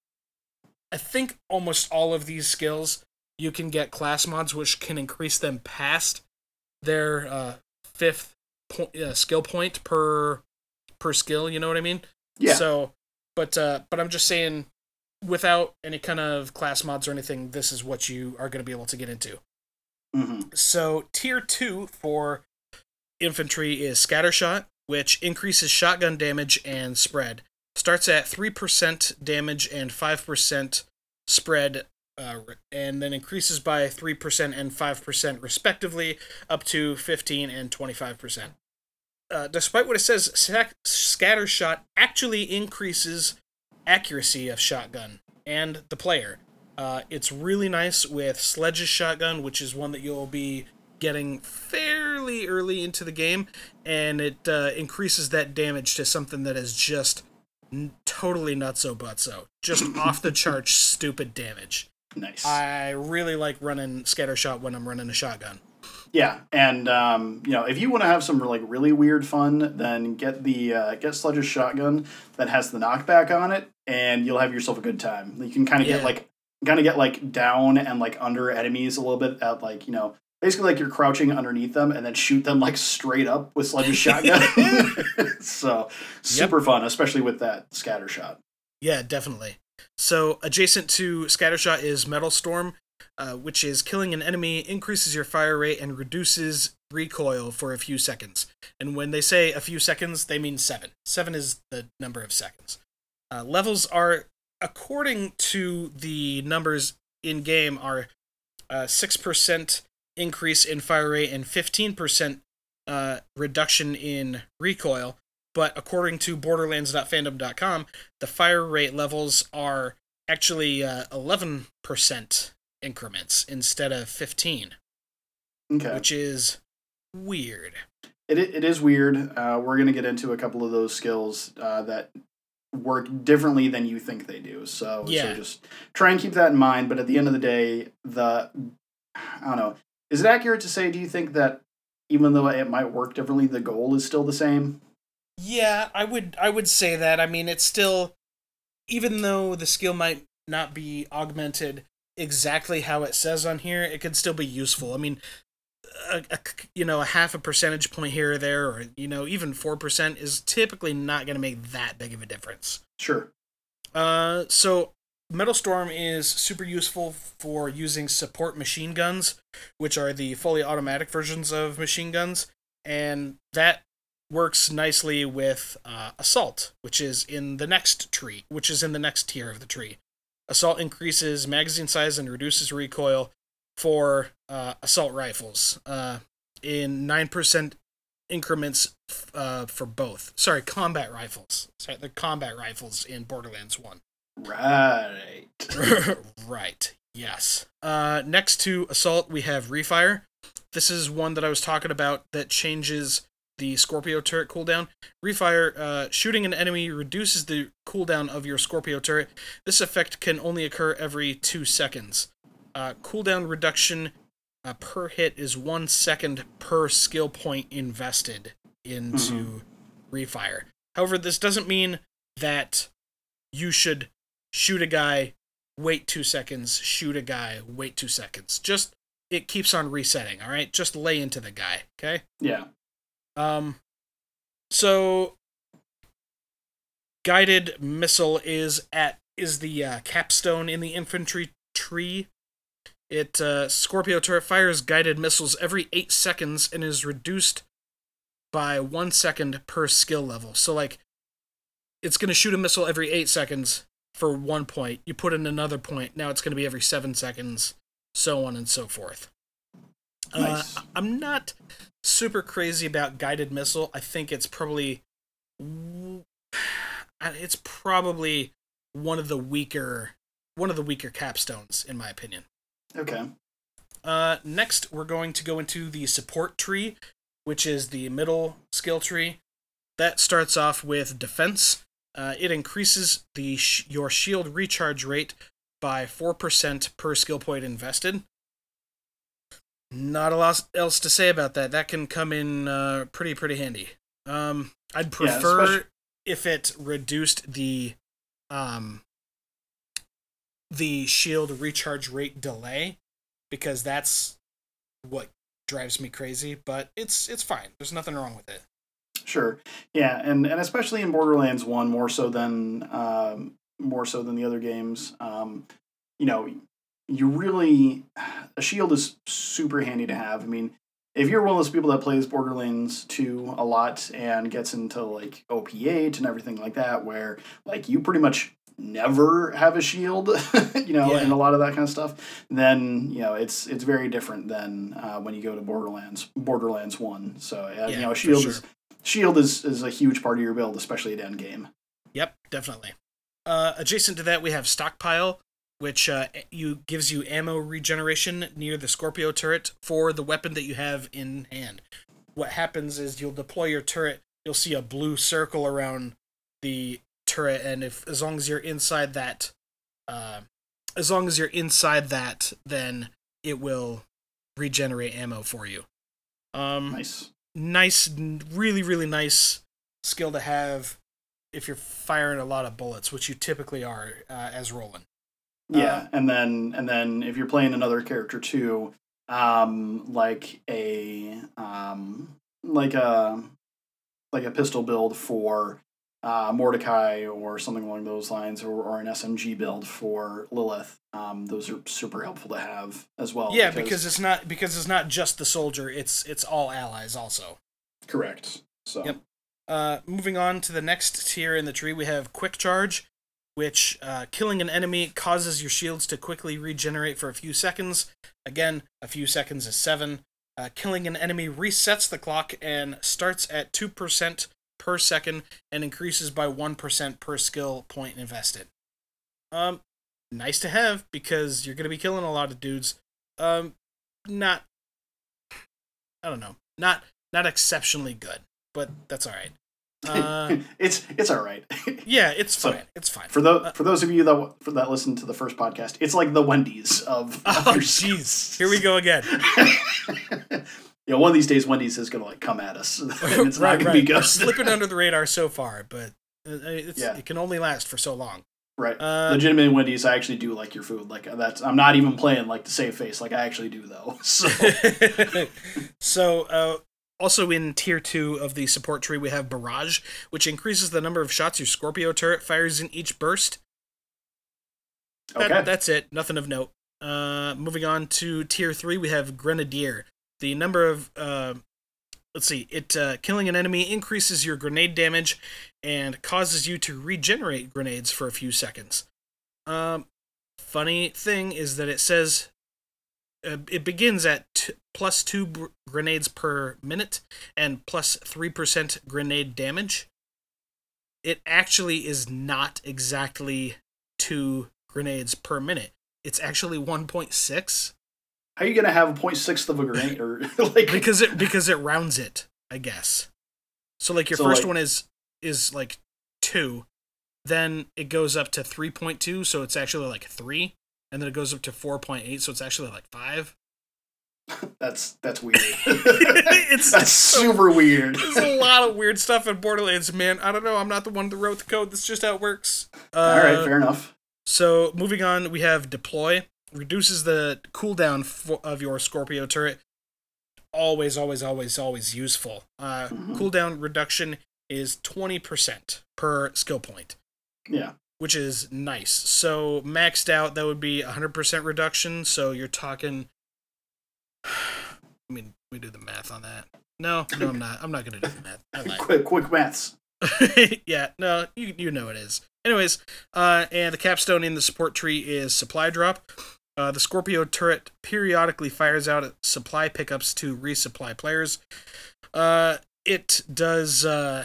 I think almost all of these skills you can get class mods which can increase them past their uh, fifth point, uh, skill point per per skill. You know what I mean? Yeah. So, but uh, but I'm just saying, without any kind of class mods or anything, this is what you are going to be able to get into. Mm-hmm. So tier two for infantry is scattershot which increases shotgun damage and spread. Starts at 3% damage and 5% spread, uh, and then increases by 3% and 5% respectively, up to 15 and 25%. Uh, despite what it says, scatter shot actually increases accuracy of shotgun and the player. Uh, it's really nice with Sledge's shotgun, which is one that you'll be getting fairly early into the game, and it uh, increases that damage to something that is just n- totally nutso butso, just off the charts stupid damage. Nice. I really like running scatter shot when I'm running a shotgun. Yeah, and um, you know, if you want to have some like really weird fun, then get the uh, get Sledge's shotgun that has the knockback on it, and you'll have yourself a good time. You can kind of yeah. get like kind of get like down and like under enemies a little bit at like you know basically like you're crouching underneath them and then shoot them like straight up with Sledge's shotgun. so super yep. fun, especially with that scatter shot. Yeah, definitely. So adjacent to Scattershot is metal storm, uh, which is killing an enemy increases your fire rate and reduces recoil for a few seconds. And when they say a few seconds, they mean seven. Seven is the number of seconds. Uh, levels are, according to the numbers in game, are uh, six percent increase in fire rate and 15% uh, reduction in recoil. But according to Borderlands.fandom.com, the fire rate levels are actually uh, 11% increments instead of 15. Okay. Which is weird. It, it is weird. Uh, we're going to get into a couple of those skills uh, that work differently than you think they do. So, yeah. so just try and keep that in mind. But at the end of the day, the I don't know. Is it accurate to say, do you think that even though it might work differently, the goal is still the same? Yeah, I would I would say that. I mean, it's still even though the skill might not be augmented exactly how it says on here, it could still be useful. I mean, a, a, you know a half a percentage point here or there, or you know even four percent is typically not going to make that big of a difference. Sure. Uh, so Metal Storm is super useful for using support machine guns, which are the fully automatic versions of machine guns, and that works nicely with uh, Assault, which is in the next tree, which is in the next tier of the tree. Assault increases magazine size and reduces recoil for uh, assault rifles uh, in 9% increments uh, for both. Sorry, combat rifles. Sorry, the combat rifles in Borderlands 1. Right. right. Yes. Uh, next to assault, we have refire. This is one that I was talking about that changes the Scorpio turret cooldown. Refire, uh, shooting an enemy reduces the cooldown of your Scorpio turret. This effect can only occur every two seconds. Uh, cooldown reduction uh, per hit is one second per skill point invested into mm-hmm. refire. However, this doesn't mean that you should shoot a guy, wait two seconds, shoot a guy, wait two seconds. Just it keeps on resetting. All right, just lay into the guy. Okay. Yeah. Um. So, guided missile is at is the uh, capstone in the infantry tree. It uh, Scorpio turret fires guided missiles every eight seconds and is reduced by one second per skill level. So like, it's gonna shoot a missile every eight seconds for one point. You put in another point. Now it's gonna be every seven seconds, so on and so forth. Uh, nice. Uh, I'm not super crazy about guided missile. I think it's probably it's probably one of the weaker one of the weaker capstones in my opinion. Okay. Uh, next, we're going to go into the support tree, which is the middle skill tree. That starts off with defense. Uh, it increases the sh- your shield recharge rate by four percent per skill point invested. Not a lot else to say about that. That can come in uh, pretty pretty handy. Um, I'd prefer yeah, if it reduced the um, the shield recharge rate delay because that's what drives me crazy. But it's it's fine. There's nothing wrong with it. Sure. Yeah, and and especially in Borderlands One, more so than um, more so than the other games. Um, you know, you really a shield is super handy to have. I mean, if you're one of those people that plays Borderlands 2 a lot and gets into like OP8 and everything like that, where like you pretty much never have a shield, you know, yeah. and a lot of that kind of stuff, then you know it's it's very different than uh, when you go to Borderlands Borderlands One. So uh, yeah, you know, shield sure. is shield is is a huge part of your build, especially at end game. Yep, definitely. Uh, adjacent to that, we have stockpile, which uh, you gives you ammo regeneration near the Scorpio turret for the weapon that you have in hand. What happens is you'll deploy your turret. You'll see a blue circle around the turret, and if as long as you're inside that, uh, as long as you're inside that, then it will regenerate ammo for you. Um, nice, nice, really, really nice skill to have if you're firing a lot of bullets, which you typically are uh, as Roland. Yeah, uh, and then and then if you're playing another character too, um, like a um, like a like a pistol build for uh, Mordecai or something along those lines, or, or an SMG build for Lilith. Um, those are super helpful to have as well. Yeah, because, because, it's not because it's not just the soldier; it's it's all allies also. Correct. So. Yep. Uh, moving on to the next tier in the tree, we have quick charge which uh, killing an enemy causes your shields to quickly regenerate for a few seconds. Again, a few seconds is seven. Uh, killing an enemy resets the clock and starts at 2% per second and increases by 1% per skill point invested. Um, nice to have because you're going to be killing a lot of dudes. Um, not, I don't know, not not exceptionally good, but that's all right. Uh, it's it's all right. yeah, it's fine. So, it's fine. For those uh, for those of you that for that listen to the first podcast, it's like the Wendy's of. Oh jeez, here we go again. yeah, you know, one of these days, Wendy's is gonna like come at us, and it's right, not gonna right. be good. We're slipping under the radar so far, but uh, yeah. it can only last for so long. Right. Uh, Legitimate Wendy's, I actually do like your food. Like that's I'm not even playing like to save face. Like I actually do though. So. so uh, also in tier 2 of the support tree, we have Barrage, which increases the number of shots your Scorpio turret fires in each burst. That, okay. That's it. Nothing of note. Uh, moving on to tier 3, we have Grenadier. The number of. Uh, let's see. It uh, killing an enemy increases your grenade damage and causes you to regenerate grenades for a few seconds. Um, funny thing is that it says uh, it begins at t- plus two br- grenades per minute and plus three percent grenade damage. It actually is not exactly two grenades per minute. It's actually one point six How are you gonna have a point sixth of a grenade or like because it because it rounds it, I guess. So like your So, first like- one is is like two, then it goes up to three point two, so it's actually like three, and then it goes up to four point eight, so it's actually like five. that's that's weird. It's- that's super weird. There's a lot of weird stuff in Borderlands, man. I don't know. I'm not the one that wrote the code. That's just how it works. Uh, All right, fair enough. So moving on, we have deploy reduces the cooldown of your Scorpio turret. Always, always, always, always useful. Uh, Mhm. Cooldown reduction is twenty percent per skill point, Yeah. which is nice. So maxed out, that would be hundred percent reduction. So you're talking. I mean, we do the math on that. No, no, I'm not. I'm not gonna do the math. I lied. Quick quick maths. yeah, no, you you know it is. Anyways, uh, and the capstone in the support tree is supply drop. Uh, the Scorpio turret periodically fires out supply pickups to resupply players. Uh, it does. Uh,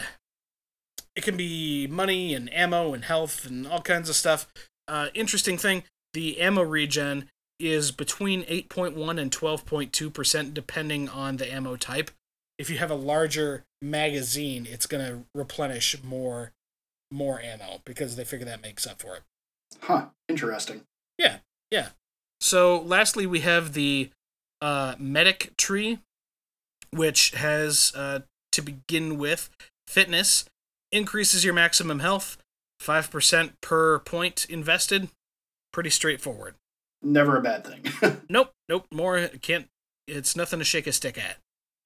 it can be money and ammo and health and all kinds of stuff. Uh, interesting thing: the ammo regen is between 8.1 and 12.2 percent, depending on the ammo type if you have a larger magazine, it's gonna replenish more more ammo because they figure that makes up for it. Huh. Interesting. Yeah. Yeah. So lastly, we have the uh, medic tree, which has uh, to begin with fitness increases your maximum health five percent per point invested. Pretty straightforward. Never a bad thing. Nope, nope. More can't. It's nothing to shake a stick at.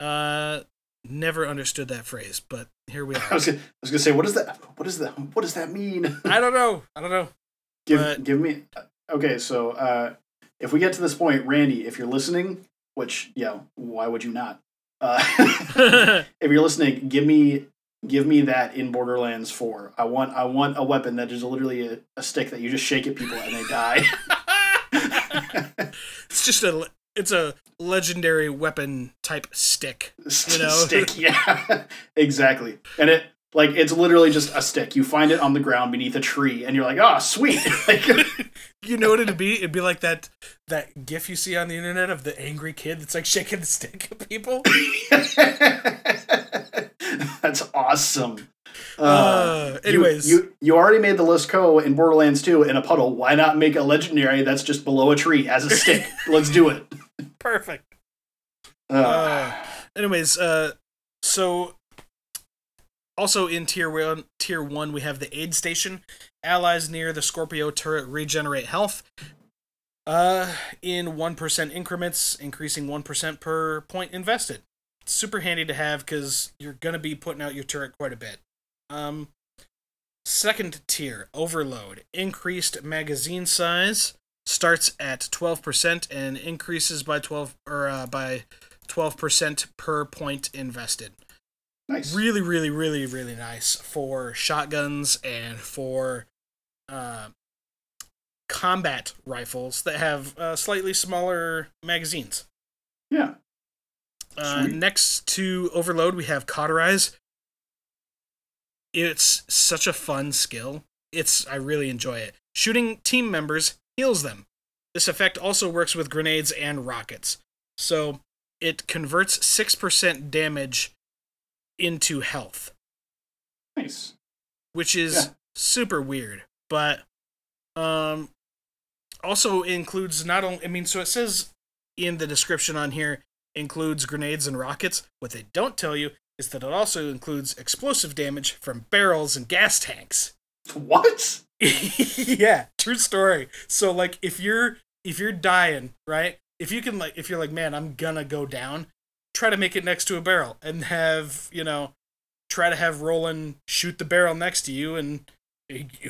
Uh, never understood that phrase, but here we I are. was gonna, I was gonna say, what does that? What does that? What does that mean? I don't know. I don't know. give but- give me. Okay, so uh, if we get to this point, Randy, if you're listening, which yeah, why would you not? Uh, if you're listening, give me give me that in Borderlands Four. I want I want a weapon that is literally a, a stick that you just shake at people and they die. it's just a it's a legendary weapon type stick. You know? stick, yeah, exactly. And it like it's literally just a stick. You find it on the ground beneath a tree, and you're like, oh, sweet. like, You know what it'd be? It'd be like that that gif you see on the internet of the angry kid that's like shaking the stick at people. That's awesome. Uh, you- anyways. you, you already made the Lascaux in Borderlands 2 in a puddle. Why not make a legendary that's just below a tree as a stick? Let's do it. Perfect. Uh, Uh, anyways, uh, so also in tier one, tier one, we have the aid station. Allies near the Scorpio turret regenerate health. Uh, in one percent increments, increasing one percent per point invested. Super handy to have because you're gonna be putting out your turret quite a bit. Um, second tier overload, increased magazine size starts at twelve percent and increases by twelve or uh, by 12% per point invested. nice. Really, really, really, really nice for shotguns and for uh, combat rifles that have uh, slightly smaller magazines. Yeah. Uh, next to Overload, we have Cauterize. It's such a fun skill. It's I really enjoy it. Shooting team members heals them. This effect also works with grenades and rockets. So it converts 6% damage into health, Nice. which is Yeah. super weird. But um also includes not only I mean so it says in the description on here includes grenades and rockets. What they don't tell you is that it also includes explosive damage from barrels and gas tanks. What? yeah, true story. So like if you're if you're dying, right? If you can like if you're like, man, I'm gonna go down, try to make it next to a barrel and have, you know, try to have Roland shoot the barrel next to you and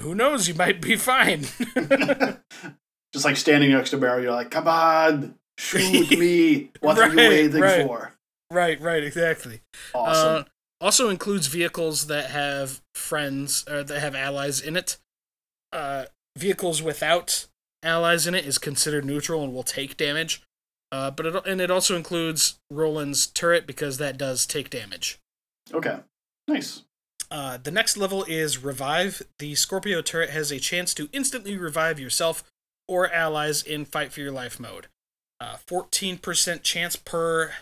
who knows, you might be fine. just like standing next to a barrel, you're like, come on, shoot me. What are you waiting right. for? Right, right, exactly. Awesome. Uh, also includes vehicles that have friends or that have allies in it. Uh, vehicles without allies in it is considered neutral and will take damage. Uh, but it and it also includes Roland's turret because that does take damage. Okay. Nice. Uh, the next level is Revive. The Scorpio turret has a chance to instantly revive yourself or allies in Fight for Your Life mode. Uh, 14% chance per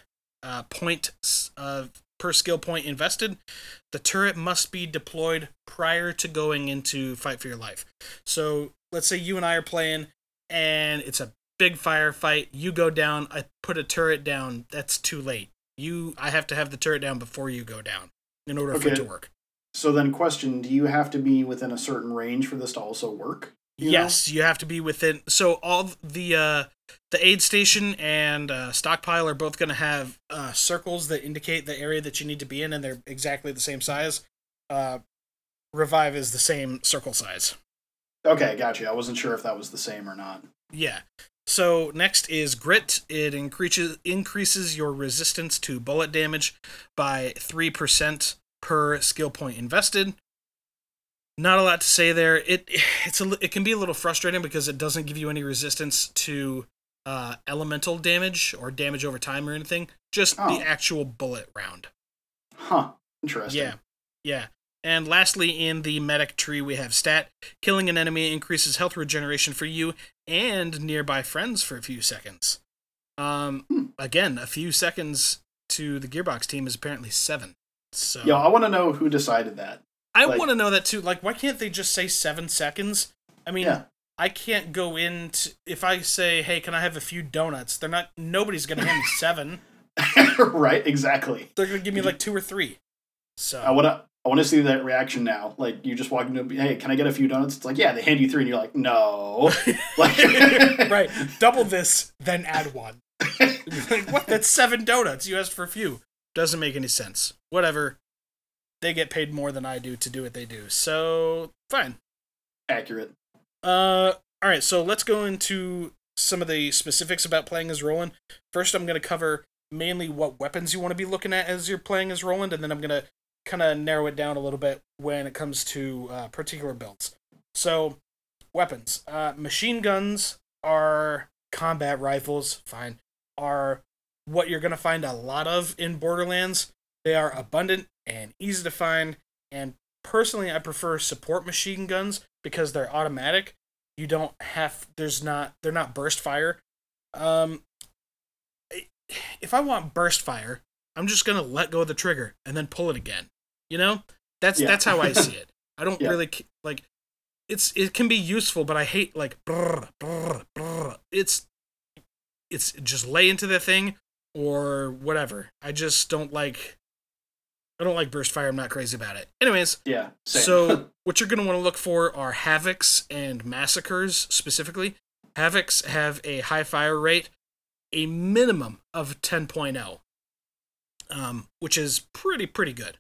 uh, point uh, per skill point invested. The turret must be deployed prior to going into Fight for Your Life. So let's say you and I are playing and it's a big firefight. You go down, I put a turret down. That's too late. You, I have to have the turret down before you go down in order for it to work. So then, question: Do you have to be within a certain range for this to also work? You yes, know? you have to be within. So all the uh, the aid station and uh, stockpile are both going to have uh, circles that indicate the area that you need to be in, and they're exactly the same size. Uh, Revive is the same circle size. Okay, gotcha. I wasn't sure if that was the same or not. Yeah. So next is grit. It increases increases your resistance to bullet damage by three percent per skill point invested. Not a lot to say there. It it's a it can be a little frustrating because it doesn't give you any resistance to uh, elemental damage or damage over time or anything. Just oh. the actual bullet round. Huh. Interesting. Yeah. Yeah. And lastly, in the medic tree, we have stat. Killing an enemy increases health regeneration for you and nearby friends for a few seconds. Um, hmm. Again, a few seconds to the Gearbox team is apparently seven. So yeah, I want to know who decided that. I like, want to know that too. Like, why can't they just say seven seconds? I mean, yeah. I can't go into if I say, "Hey, can I have a few donuts?" They're not. Nobody's gonna hand me seven. right. Exactly. They're gonna give me like two or three. So I want to. I want to see that reaction now. Like you just walk into, hey, can I get a few donuts? It's like, yeah, they hand you three, and you're like, no. like, right, double this, then add one. like, what? That's seven donuts. You asked for a few. Doesn't make any sense. Whatever. They get paid more than I do to do what they do. So, fine. Accurate. Uh all right, so let's go into some of the specifics about playing as Roland. First, I'm going to cover mainly what weapons you want to be looking at as you're playing as Roland, and then I'm going to kind of narrow it down a little bit when it comes to uh, particular builds. So, weapons. Uh, machine guns are combat rifles, fine, are what you're going to find a lot of in Borderlands. They are abundant and easy to find, and personally, I prefer support machine guns because they're automatic. You don't have there's not they're not burst fire. Um, if I want burst fire, I'm just gonna let go of the trigger and then pull it again. You know, that's yeah. that's how I see it. I don't yeah. really like. It's it can be useful, but I hate like brr, brr, brr. it's it's just lay into the thing or whatever. I just don't like I don't like burst fire. I'm not crazy about it. Anyways, yeah. Same. so what you're gonna want to look for are havocs and massacres specifically. Havocs have a high fire rate, a minimum of 10.0, um, which is pretty pretty good.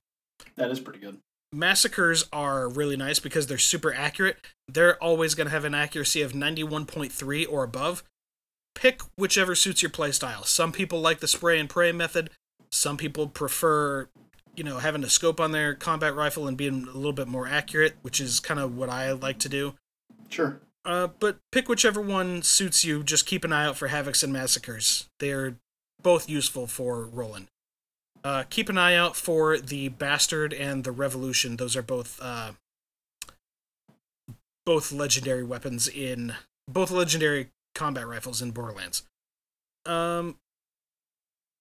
That is pretty good. Massacres are really nice because they're super accurate. They're always going to have an accuracy of 91.3 or above. Pick whichever suits your playstyle. Some people like the spray and pray method. Some people prefer you know, having a scope on their combat rifle and being a little bit more accurate, which is kind of what I like to do. Sure. Uh, but pick whichever one suits you. Just keep an eye out for havocs and massacres. They are both useful for Roland. Uh, keep an eye out for the bastard and the revolution. Those are both uh, both legendary weapons in both legendary combat rifles in Borderlands. Um,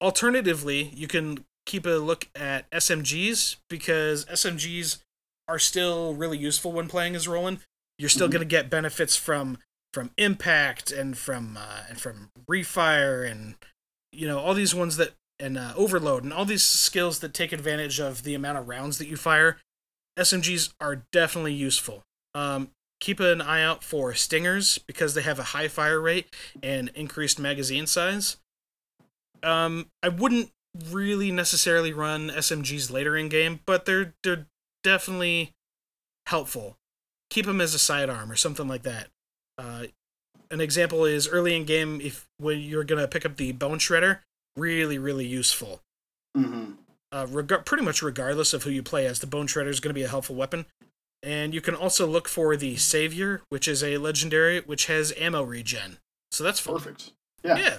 alternatively, you can keep a look at SMGs because SMGs are still really useful when playing as Roland. You're still mm-hmm. going to get benefits from from impact and from uh, and from refire and you know all these ones that and uh, overload and all these skills that take advantage of the amount of rounds that you fire. SMGs are definitely useful. Um, keep an eye out for stingers because they have a high fire rate and increased magazine size. Um, I wouldn't really necessarily run SMGs later in game, but they're they're definitely helpful. Keep them as a sidearm or something like that. Uh, an example is early in game if when you're gonna pick up the bone shredder, really really useful. Mm-hmm. Uh, reg- pretty much regardless of who you play as, the bone shredder is going to be a helpful weapon. And you can also look for the savior, which is a legendary which has ammo regen. So that's fun. Perfect. Yeah. Yeah.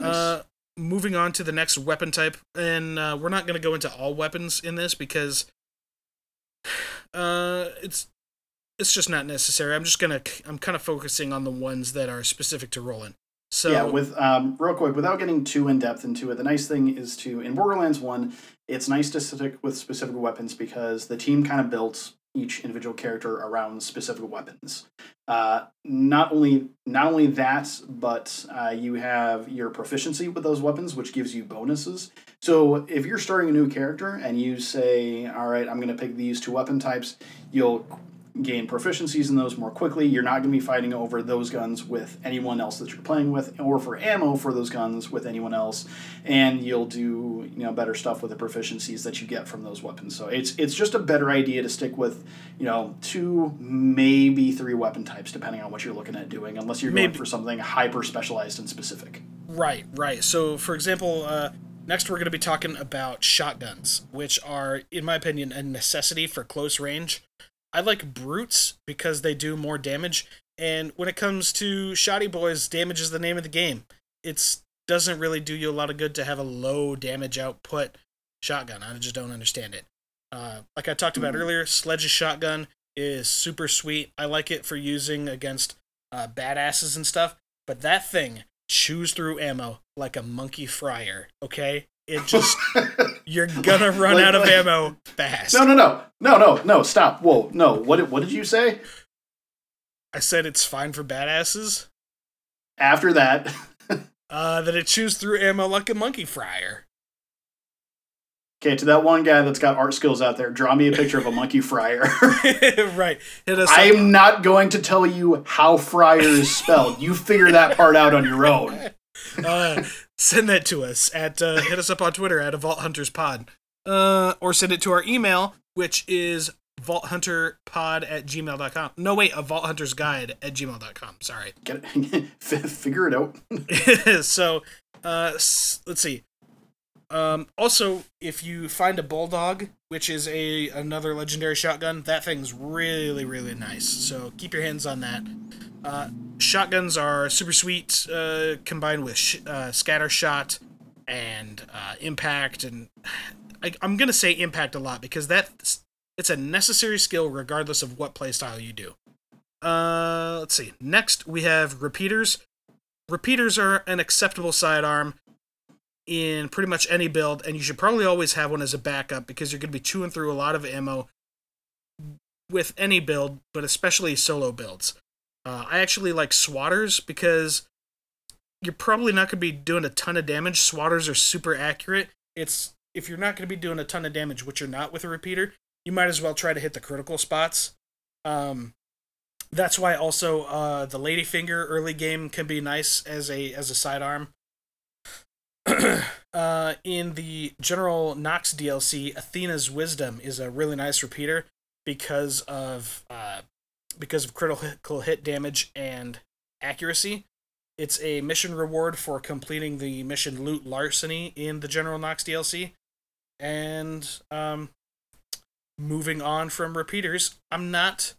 Nice. Uh, moving on to the next weapon type, and uh, we're not going to go into all weapons in this because uh, it's it's just not necessary. I'm just gonna I'm kind of focusing on the ones that are specific to Roland. So yeah, with um, real quick, without getting too in depth into it, the nice thing is to in Borderlands One, it's nice to stick with specific weapons because the team kind of built each individual character around specific weapons. Uh, not only not only that, but uh, you have your proficiency with those weapons, which gives you bonuses. So if you're starting a new character and you say, "All right, I'm going to pick these two weapon types," you'll gain proficiencies in those more quickly. You're not going to be fighting over those guns with anyone else that you're playing with, or for ammo for those guns with anyone else, and you'll do you know better stuff with the proficiencies that you get from those weapons. So it's it's just a better idea to stick with you know two maybe three weapon types depending on what you're looking at doing, unless you're Maybe. going for something hyper specialized and specific. Right, right. So, for example, uh, next we're going to be talking about shotguns, which are, in my opinion, a necessity for close range. I like brutes because they do more damage, and when it comes to shoddy boys, damage is the name of the game. It's doesn't really do you a lot of good to have a low damage output shotgun. I just don't understand it. Uh, like I talked about Mhm. earlier, Sledge's shotgun is super sweet. I like it for using against uh, badasses and stuff. But that thing chews through ammo like a monkey fryer. Okay, it just you're gonna run Like- out of like- ammo fast. No, no, no, no, no, no! Stop! Whoa, no! What did what did you say? I said it's fine for badasses. After that, Uh, that it chews through ammo like a monkey fryer. okay, to that one guy that's got art skills out there, draw me a picture of a monkey fryer. right. Hit us up. I'm not going to tell you how fryer is spelled. You figure that part out on your own. uh, send that to us at uh, hit us up on Twitter at a Vault Hunters Pod, uh, or send it to our email, which is vaulthunterpod at gmail.com. No, wait, a Vault Hunters Guide at gmail.com. Sorry. Get it, figure it out. so, uh, s- let's see. Um, also, if you find a bulldog, which is a another legendary shotgun, that thing's really really nice. So keep your hands on that. Uh, shotguns are super sweet, uh, combined with sh- uh, scatter shot and uh, impact, and I, I'm gonna say impact a lot because that it's a necessary skill regardless of what playstyle you do. Uh, let's see. Next, we have repeaters. Repeaters are an acceptable sidearm in pretty much any build, and you should probably always have one as a backup because you're going to be chewing through a lot of ammo with any build, but especially solo builds. Uh, I actually like swatters because you're probably not going to be doing a ton of damage. Swatters are super accurate. It's if you're not going to be doing a ton of damage, which you're not with a repeater, you might as well try to hit the critical spots. Um, that's why also uh, the ladyfinger early game can be nice as a as a sidearm. uh, in the general Knox DLC, Athena's Wisdom is a really nice repeater because of uh, because of critical hit damage and accuracy. It's a mission reward for completing the mission loot larceny in the general Knox DLC. And um, moving on from repeaters, I'm not.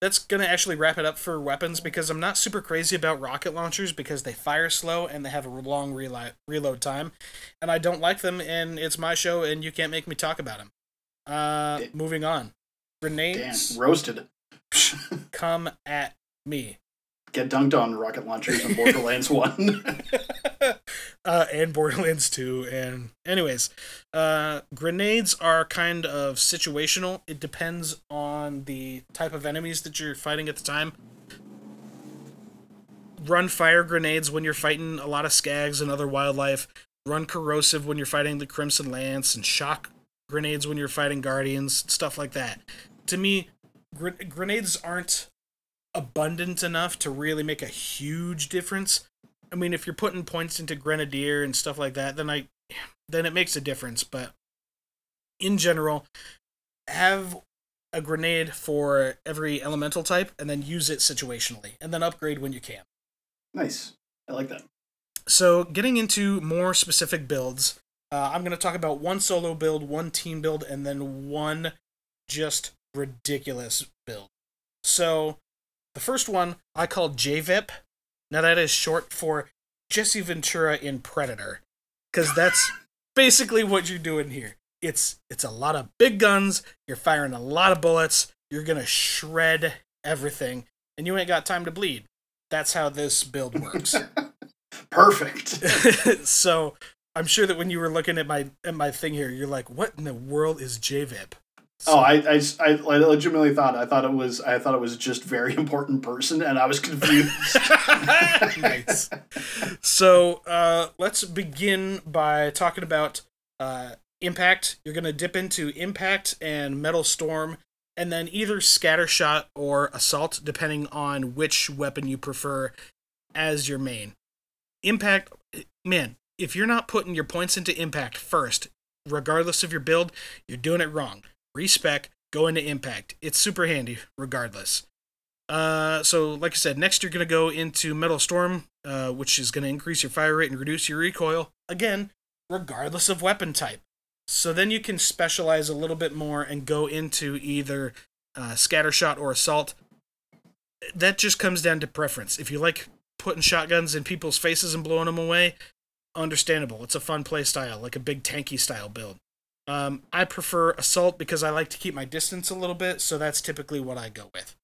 That's gonna actually wrap it up for weapons because I'm not super crazy about rocket launchers because they fire slow and they have a long reload reload time, and I don't like them. And it's my show, and you can't make me talk about them. Uh, moving on, Damn, grenades roasted. come at me. Get dunked on rocket launchers in Borderlands 1. uh, and Borderlands 2. And, anyways, uh, grenades are kind of situational. It depends on the type of enemies that you're fighting at the time. Run fire grenades when you're fighting a lot of skags and other wildlife. Run corrosive when you're fighting the Crimson Lance, and shock grenades when you're fighting Guardians, stuff like that. To me, gr- grenades aren't abundant enough to really make a huge difference. I mean, if you're putting points into Grenadier and stuff like that, then I then it makes a difference. But in general, have a grenade for every elemental type and then use it situationally and then upgrade when you can. nice. I like that. So, getting into more specific builds, uh, I'm going to talk about one solo build, one team build, and then one just ridiculous build. So, the first one I call JVIP. Now, that is short for Jesse Ventura in Predator, because that's basically what you're doing here. It's it's a lot of big guns. You're firing a lot of bullets. You're gonna shred everything, and you ain't got time to bleed. That's how this build works. Perfect. so I'm sure that when you were looking at my at my thing here, you're like, "What in the world is JVIP?" So, oh, I, I, I, I legitimately thought I thought it was I thought it was just very important person, and I was confused. nice. So uh, let's begin by talking about uh, impact. You're gonna dip into impact and metal storm, and then either scatter shot or assault, depending on which weapon you prefer as your main. Impact, man, if you're not putting your points into impact first, regardless of your build, you're doing it wrong. Respec, go into impact. It's super handy, regardless. Uh, so, like I said, next you're going to go into Metal Storm, uh, which is going to increase your fire rate and reduce your recoil. Again, regardless of weapon type. So then you can specialize a little bit more and go into either uh, scatter shot or assault. That just comes down to preference. If you like putting shotguns in people's faces and blowing them away, understandable. It's a fun play style, like a big tanky style build. Um, I prefer assault because I like to keep my distance a little bit, so that's typically what I go with.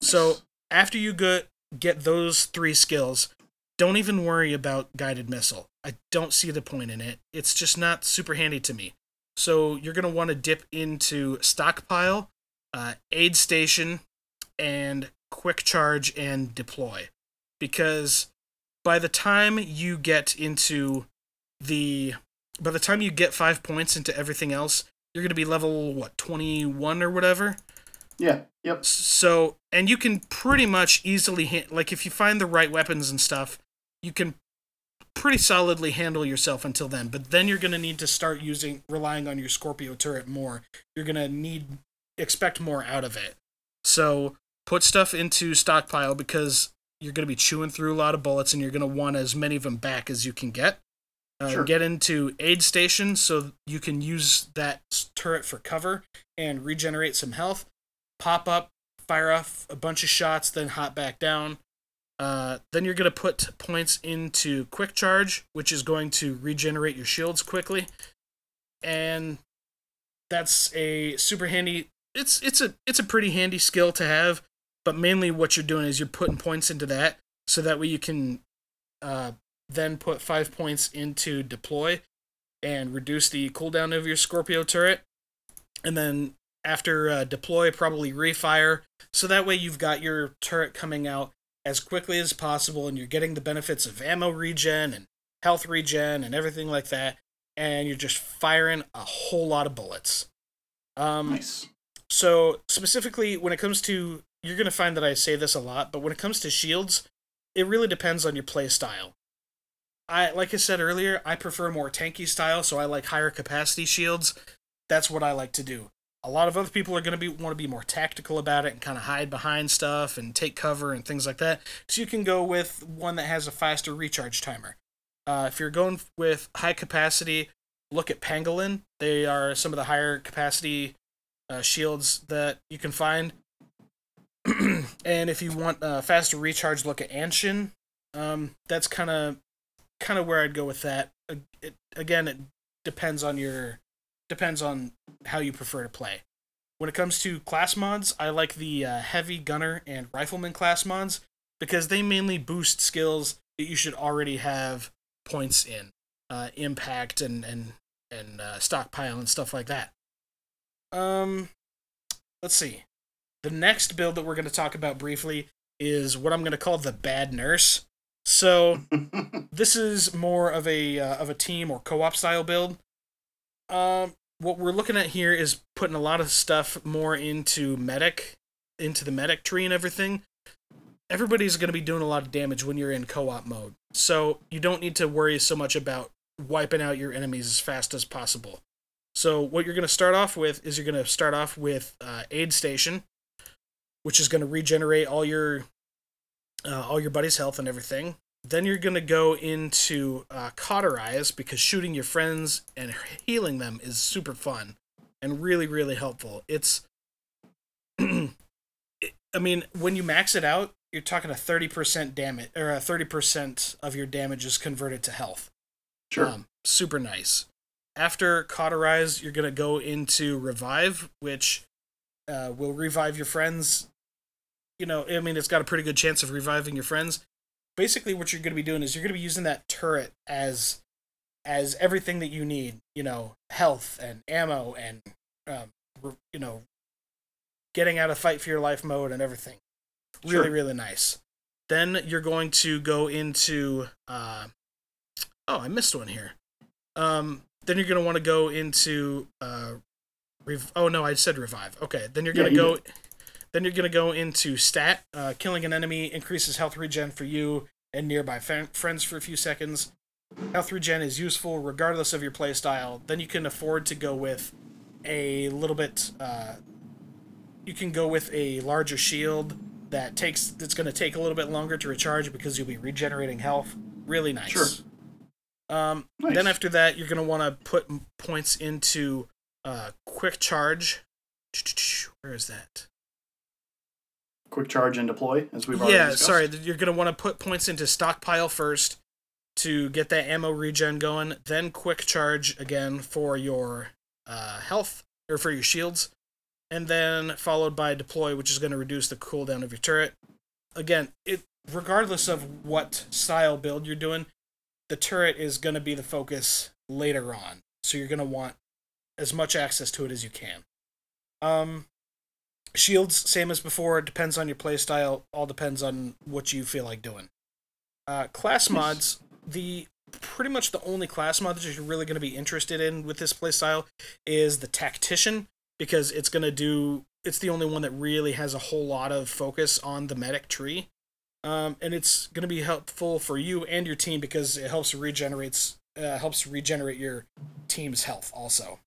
So after you get get those three skills, don't even worry about guided missile. I don't see the point in it. It's just not super handy to me. So you're gonna want to dip into stockpile, uh, aid station, and quick charge and deploy, because by the time you get into the by the time you get five points into everything else, you're going to be level what 21 or whatever. Yeah. Yep. So, and you can pretty much easily ha- like if you find the right weapons and stuff, you can pretty solidly handle yourself until then. But then you're going to need to start using relying on your Scorpio turret more. You're going to need expect more out of it. So, put stuff into stockpile because you're going to be chewing through a lot of bullets and you're going to want as many of them back as you can get. Uh, sure. Get into aid station so you can use that turret for cover and regenerate some health. Pop up, fire off a bunch of shots, then hop back down. Uh, then you're going to put points into quick charge, which is going to regenerate your shields quickly, and that's a super handy. It's it's a it's a pretty handy skill to have, but mainly what you're doing is you're putting points into that, so that way you can uh, then put five points into deploy and reduce the cooldown of your Scorpio turret. And then after uh, deploy, probably refire. So that way you've got your turret coming out as quickly as possible and you're getting the benefits of ammo regen and health regen and everything like that. And you're just firing a whole lot of bullets. Um, nice. So, specifically, when it comes to, you're going to find that I say this a lot, but when it comes to shields, it really depends on your play style. I like I said earlier, I prefer more tanky style, so I like higher capacity shields. That's what I like to do. A lot of other people are going to be want to be more tactical about it and kind of hide behind stuff and take cover and things like that. So you can go with one that has a faster recharge timer. Uh, if you're going with high capacity, look at Pangolin. They are some of the higher capacity uh, shields that you can find. and if you want a faster recharge, look at Anshin. Um, that's kind of kind of where I'd go with that. It, again, it depends on your depends on how you prefer to play. When it comes to class mods, I like the uh, heavy gunner and rifleman class mods because they mainly boost skills that you should already have points in, uh, impact and and and uh, stockpile and stuff like that. Um, let's see. The next build that we're going to talk about briefly is what I'm going to call the bad nurse. So this is more of a uh, of a team or co-op style build. Um, what we're looking at here is putting a lot of stuff more into medic, into the medic tree and everything. Everybody's going to be doing a lot of damage when you're in co-op mode, so you don't need to worry so much about wiping out your enemies as fast as possible. So what you're going to start off with is you're going to start off with uh, aid station, which is going to regenerate all your uh, all your buddy's health and everything. Then you're going to go into uh, Cauterize because shooting your friends and healing them is super fun and really, really helpful. It's, I mean, when you max it out, you're talking a 30% damage or a 30% of your damage is converted to health. Sure. Um, super nice. After cauterize, you're gonna go into revive, which uh, will revive your friends. You know, I mean, it's got a pretty good chance of reviving your friends. Basically, what you're gonna be doing is you're gonna be using that turret as as everything that you need. You know, health and ammo and um, re- you know, getting out of fight for your life mode and everything. Really, Sure. really nice. Then you're going to go into. Uh, oh, I missed one here. Um, then you're going to want to go into. Uh, rev- oh no, I said revive. Okay, then you're going to go. Then you're going to go into stat. Uh, killing an enemy increases health regen for you and nearby fa- friends for a few seconds. Health regen is useful regardless of your playstyle. Then you can afford to go with a little bit. Uh, you can go with a larger shield that takes that's going to take a little bit longer to recharge because you'll be regenerating health. Really nice. Sure. Um, Nice. Then after that, you're going to want to put points into uh, quick charge. Where is that? Quick charge and deploy, as we've already yeah, discussed. sorry. You're going to want to put points into stockpile first to get that ammo regen going. Then quick charge again for your uh, health or for your shields, and then followed by deploy, which is going to reduce the cooldown of your turret. Again, it regardless of what style build you're doing, the turret is going to be the focus later on. So you're going to want as much access to it as you can. Um, shields, same as before. It depends on your playstyle. All depends on what you feel like doing. Uh, class mods, the pretty much the only class mod that you're really going to be interested in with this playstyle is the tactician because it's going to do. It's the only one that really has a whole lot of focus on the medic tree. Um, and it's going to be helpful for you and your team because it helps regenerates uh, helps regenerate your team's health also.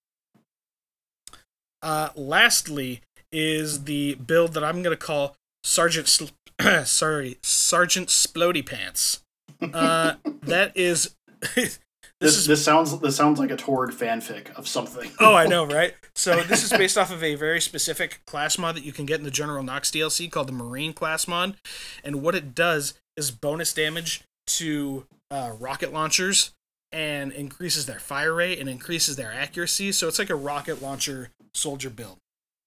Uh, lastly, is the build that I'm going to call Sergeant Sl- sorry Sergeant Splody Pants. Uh, that is this, This, is this sounds this sounds like a Torgue fanfic of something. oh I know right. So this is based off of a very specific class mod that you can get in the General Knox DLC called the Marine class mod, and what it does is bonus damage to uh, rocket launchers and increases their fire rate and increases their accuracy. So it's like a rocket launcher soldier build.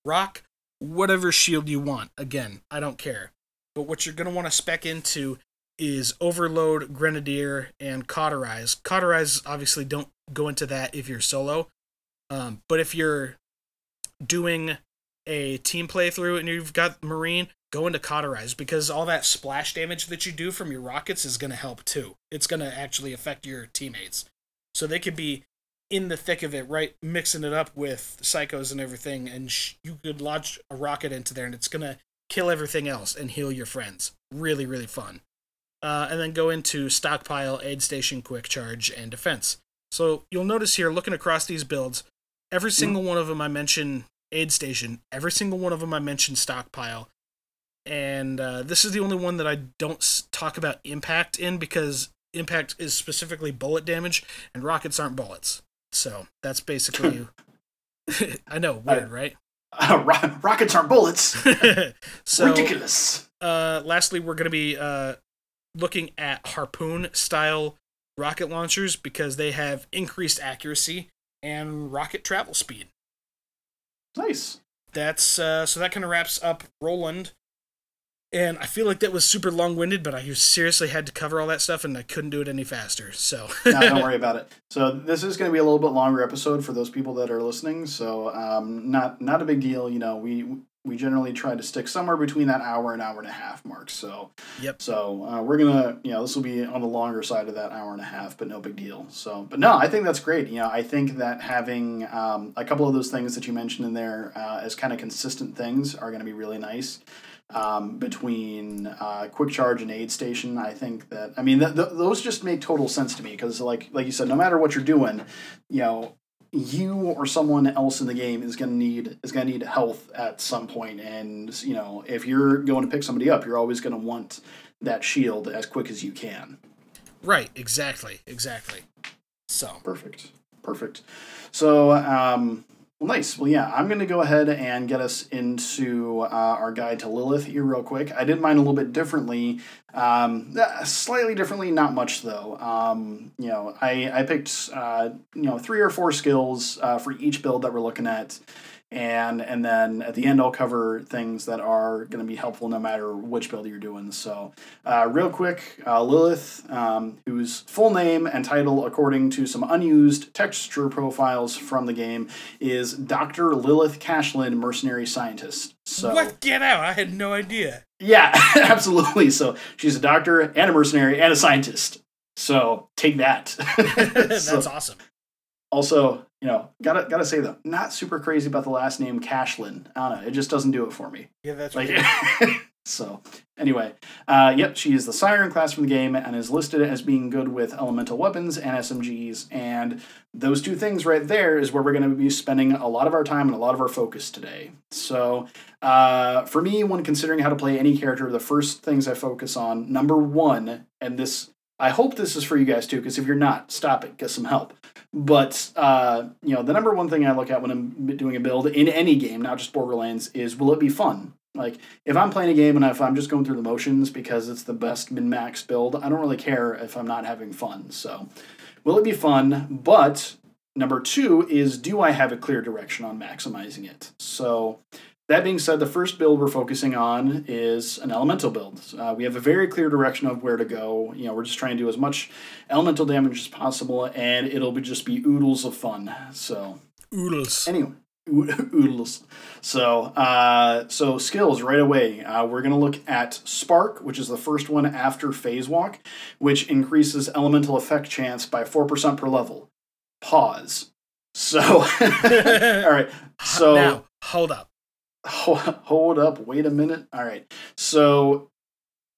Rock whatever shield you want. Again, I don't care. But what you're going to want to spec into is Overload, Grenadier, and Cauterize. Cauterize obviously don't go into that if you're solo. Um, but if you're doing a team playthrough and you've got Marine, go into Cauterize because all that splash damage that you do from your rockets is going to help too. It's going to actually affect your teammates. So they could be in the thick of it, right? Mixing it up with psychos and everything, and sh- you could launch a rocket into there and it's going to kill everything else and heal your friends. Really, really fun. Uh, and then go into stockpile, aid station, quick charge, and defense. So you'll notice here, looking across these builds, every single one of them I mention aid station, every single one of them I mention stockpile, and uh, this is the only one that I don't s- talk about impact in because impact is specifically bullet damage, and rockets aren't bullets. So that's basically. I know, weird, right? Ro- rockets aren't bullets. so, Ridiculous. uh, lastly, we're going to be uh, looking at harpoon style rocket launchers because they have increased accuracy and rocket travel speed. Nice. That's uh, so that kind of wraps up Roland. And I feel like that was super long winded, but I seriously had to cover all that stuff and I couldn't do it any faster. So no, don't worry about it. So this is going to be a little bit longer episode for those people that are listening. So um, not not a big deal. You know, we we generally try to stick somewhere between that hour and hour and a half mark. So Yep. So uh, we're gonna, you know, this will be on the longer side of that hour and a half, but no big deal. So, but no, I think that's great. You know, I think that having um, a couple of those things that you mentioned in there uh, as kind of consistent things are going to be really nice. Um, between uh, quick charge and aid station, I think that I mean th- th- those just make total sense to me because like like you said, no matter what you're doing, you know, you or someone else in the game is going to need is going to need health at some point and you know if you're going to pick somebody up you're always going to want that shield as quick as you can. Right, exactly, exactly. So. Perfect perfect. So um Well, nice. Well, yeah, I'm going to go ahead and get us into uh, our guide to Lilith here, real quick. I did mine a little bit differently, um, uh, slightly differently, not much though. Um, you know, I I picked uh, you know three or four skills uh, for each build that we're looking at and and then at the end I'll cover things that are going to be helpful no matter which build you're doing. So, uh, real quick, uh, Lilith, um, whose full name and title, according to some unused texture profiles from the game, is Doctor Lilith Cashlin, mercenary scientist. So what? Get out! I had no idea. Yeah, absolutely. So she's a doctor and a mercenary and a scientist. So take that. That's so, awesome. Also, you know, gotta gotta say though, not super crazy about the last name Cashlin. I don't know, it just doesn't do it for me. Yeah, that's like. so anyway, uh, yep, she is the siren class from the game and is listed as being good with elemental weapons and SMGs, and those two things right there is where we're going to be spending a lot of our time and a lot of our focus today. So uh, for me, when considering how to play any character, the first things I focus on, number one, and this I hope this is for you guys too, because if you're not, stop it, get some help. But uh, you know, the number one thing I look at when I'm doing a build in any game, not just Borderlands, is will it be fun? Like if I'm playing a game and if I'm just going through the motions because it's the best min max build, I don't really care if I'm not having fun. So, will it be fun? But number two is do I have a clear direction on maximizing it? So that being said, the first build we're focusing on is an elemental build. Uh, we have a very clear direction of where to go. You know, we're just trying to do as much elemental damage as possible, and it'll be just be oodles of fun. So oodles. Anyway, oodles. So, uh, so skills right away. Uh, we're gonna look at Spark, which is the first one after Phase Walk, which increases elemental effect chance by four percent per level. Pause. So, all right. So now, hold up hold up, wait a minute. All right. So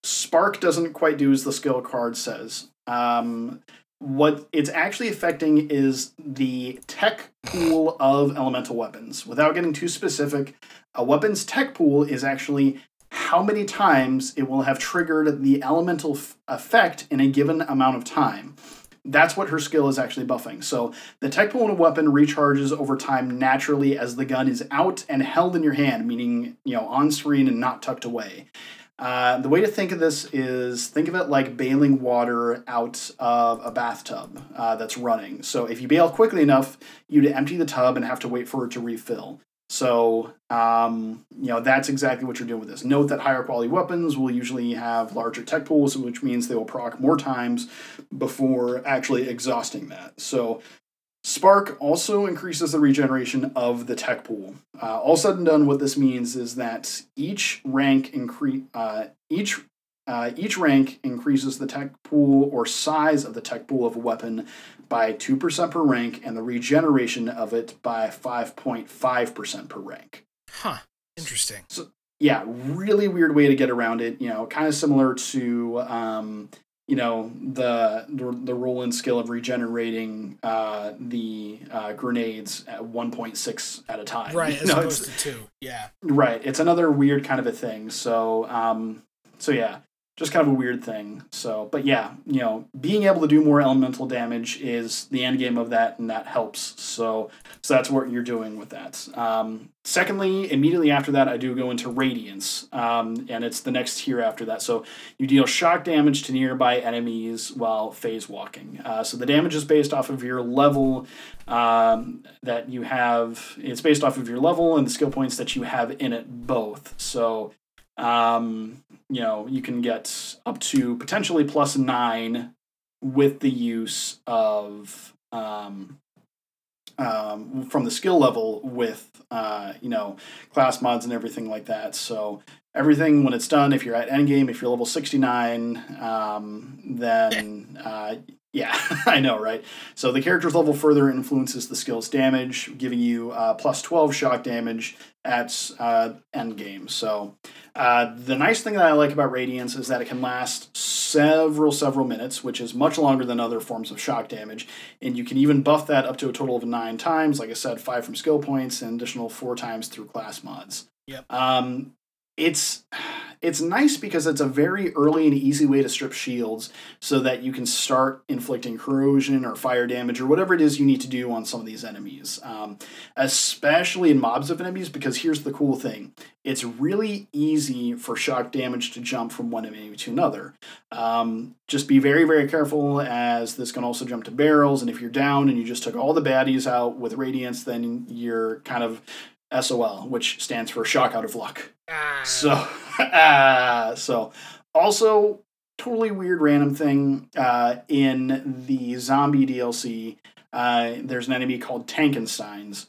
Spark doesn't quite do as the skill card says. Um, what it's actually affecting is the tech pool of elemental weapons. Without getting too specific, a weapon's tech pool is actually how many times it will have triggered the elemental f- effect in a given amount of time. That's what her skill is actually buffing. So the tech pool weapon recharges over time naturally as the gun is out and held in your hand, meaning you know on screen and not tucked away. Uh, the way to think of this is think of it like bailing water out of a bathtub uh, that's running. So if you bail quickly enough, you'd empty the tub and have to wait for it to refill. So, um, you know, that's exactly what you're doing with this. Note that higher quality weapons will usually have larger tech pools, which means they will proc more times before actually exhausting that. So, Spark also increases the regeneration of the tech pool. Uh, all said and done, what this means is that each rank increase, uh, each uh, each rank increases the tech pool or size of the tech pool of a weapon by 2% per rank and the regeneration of it by 5.5% per rank. Huh. Interesting. So, yeah, really weird way to get around it. You know, kind of similar to, um, you know, the the, the Roland skill of regenerating uh, the uh, grenades at 1.6 at a time. Right, as know, opposed to two. Yeah. Right. It's another weird kind of a thing. So, um, so yeah just kind of a weird thing. So, but yeah, you know, being able to do more elemental damage is the end game of that, and that helps. So, so that's what you're doing with that. Um, secondly, immediately after that, I do go into radiance, um, and it's the next tier after that. So you deal shock damage to nearby enemies while phase walking. Uh, so the damage is based off of your level um, that you have. It's based off of your level and the skill points that you have in it both. So um, you know, you can get up to potentially plus nine with the use of um, um, from the skill level with uh, you know class mods and everything like that. So everything when it's done, if you're at endgame, if you're level sixty nine, um, then uh, yeah, I know, right? So the character's level further influences the skill's damage, giving you uh, plus 12 shock damage at uh, end game. So uh, the nice thing that I like about Radiance is that it can last several, several minutes, which is much longer than other forms of shock damage. And you can even buff that up to a total of nine times. Like I said, five from skill points and additional four times through class mods. Yep. Um, it's it's nice because it's a very early and easy way to strip shields so that you can start inflicting corrosion or fire damage or whatever it is you need to do on some of these enemies. Um, especially in mobs of enemies, because here's the cool thing it's really easy for shock damage to jump from one enemy to another. Um, just be very, very careful as this can also jump to barrels, and if you're down and you just took all the baddies out with Radiance, then you're kind of SOL, which stands for shock out of luck. Ah. So, uh, so also totally weird random thing uh, in the zombie DLC. Uh, there's an enemy called Tankensteins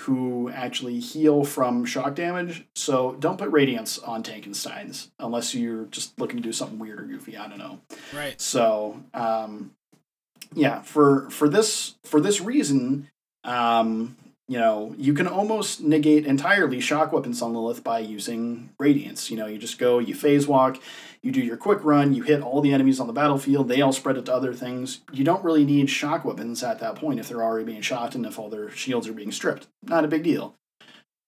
who actually heal from shock damage. So don't put radiance on Tankensteins unless you're just looking to do something weird or goofy. I don't know. right. So um, yeah, for for this for this reason, um, you know, you can almost negate entirely shock weapons on Lilith by using radiance. You know, you just go, you phase walk, you do your quick run, you hit all the enemies on the battlefield, they all spread it to other things. You don't really need shock weapons at that point if they're already being shot and if all their shields are being stripped. Not a big deal.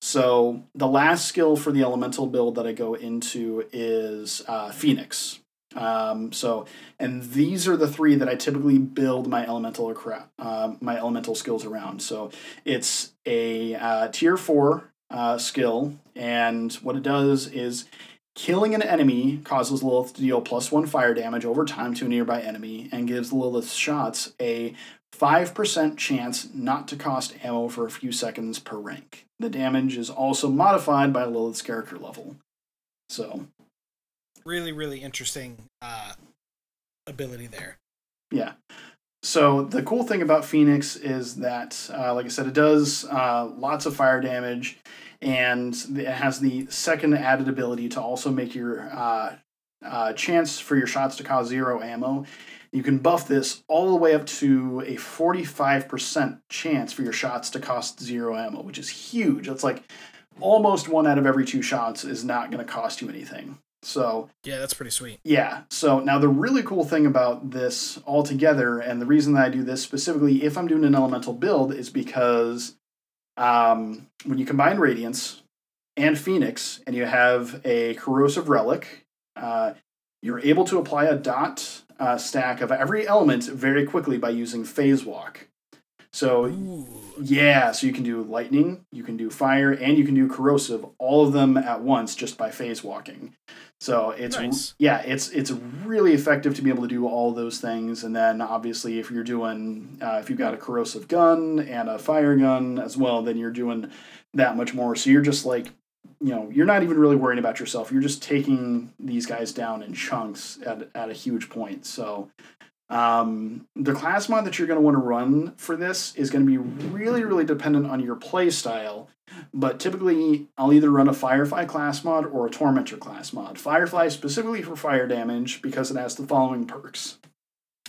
So the last skill for the elemental build that I go into is uh, Phoenix. Um, so, and these are the three that I typically build my elemental acra- uh, my elemental skills around. So it's a uh, tier four uh, skill, and what it does is killing an enemy causes Lilith to deal plus one fire damage over time to a nearby enemy, and gives Lilith's shots a five percent chance not to cost ammo for a few seconds per rank. The damage is also modified by Lilith's character level. So Really, really interesting uh, ability there. Yeah. So the cool thing about Phoenix is that, uh, like I said, it does uh, lots of fire damage, and it has the second added ability to also make your uh, uh, chance for your shots to cause zero ammo. You can buff this all the way up to a 45% chance for your shots to cost zero ammo, which is huge. It's like almost one out of every two shots is not going to cost you anything. So Yeah, that's pretty sweet. yeah. So now the really cool thing about this altogether, and the reason that I do this specifically if I'm doing an elemental build, is because um, when you combine Radiance and Phoenix, and you have a corrosive relic, uh, you're able to apply a dot uh, stack of every element very quickly by using Phase Walk. So Ooh. yeah, so you can do lightning, you can do fire, and you can do corrosive, all of them at once just by phase walking. So it's Nice. yeah, it's it's really effective to be able to do all those things. And then obviously, if you're doing uh, if you've got a corrosive gun and a fire gun as well, then you're doing that much more. So you're just like you know you're not even really worrying about yourself. You're just taking these guys down in chunks at at a huge point. So um, the class mod that you're going to want to run for this is going to be really, really dependent on your play style. But typically, I'll either run a Firefly class mod or a Tormentor class mod. Firefly specifically for fire damage because it has the following perks.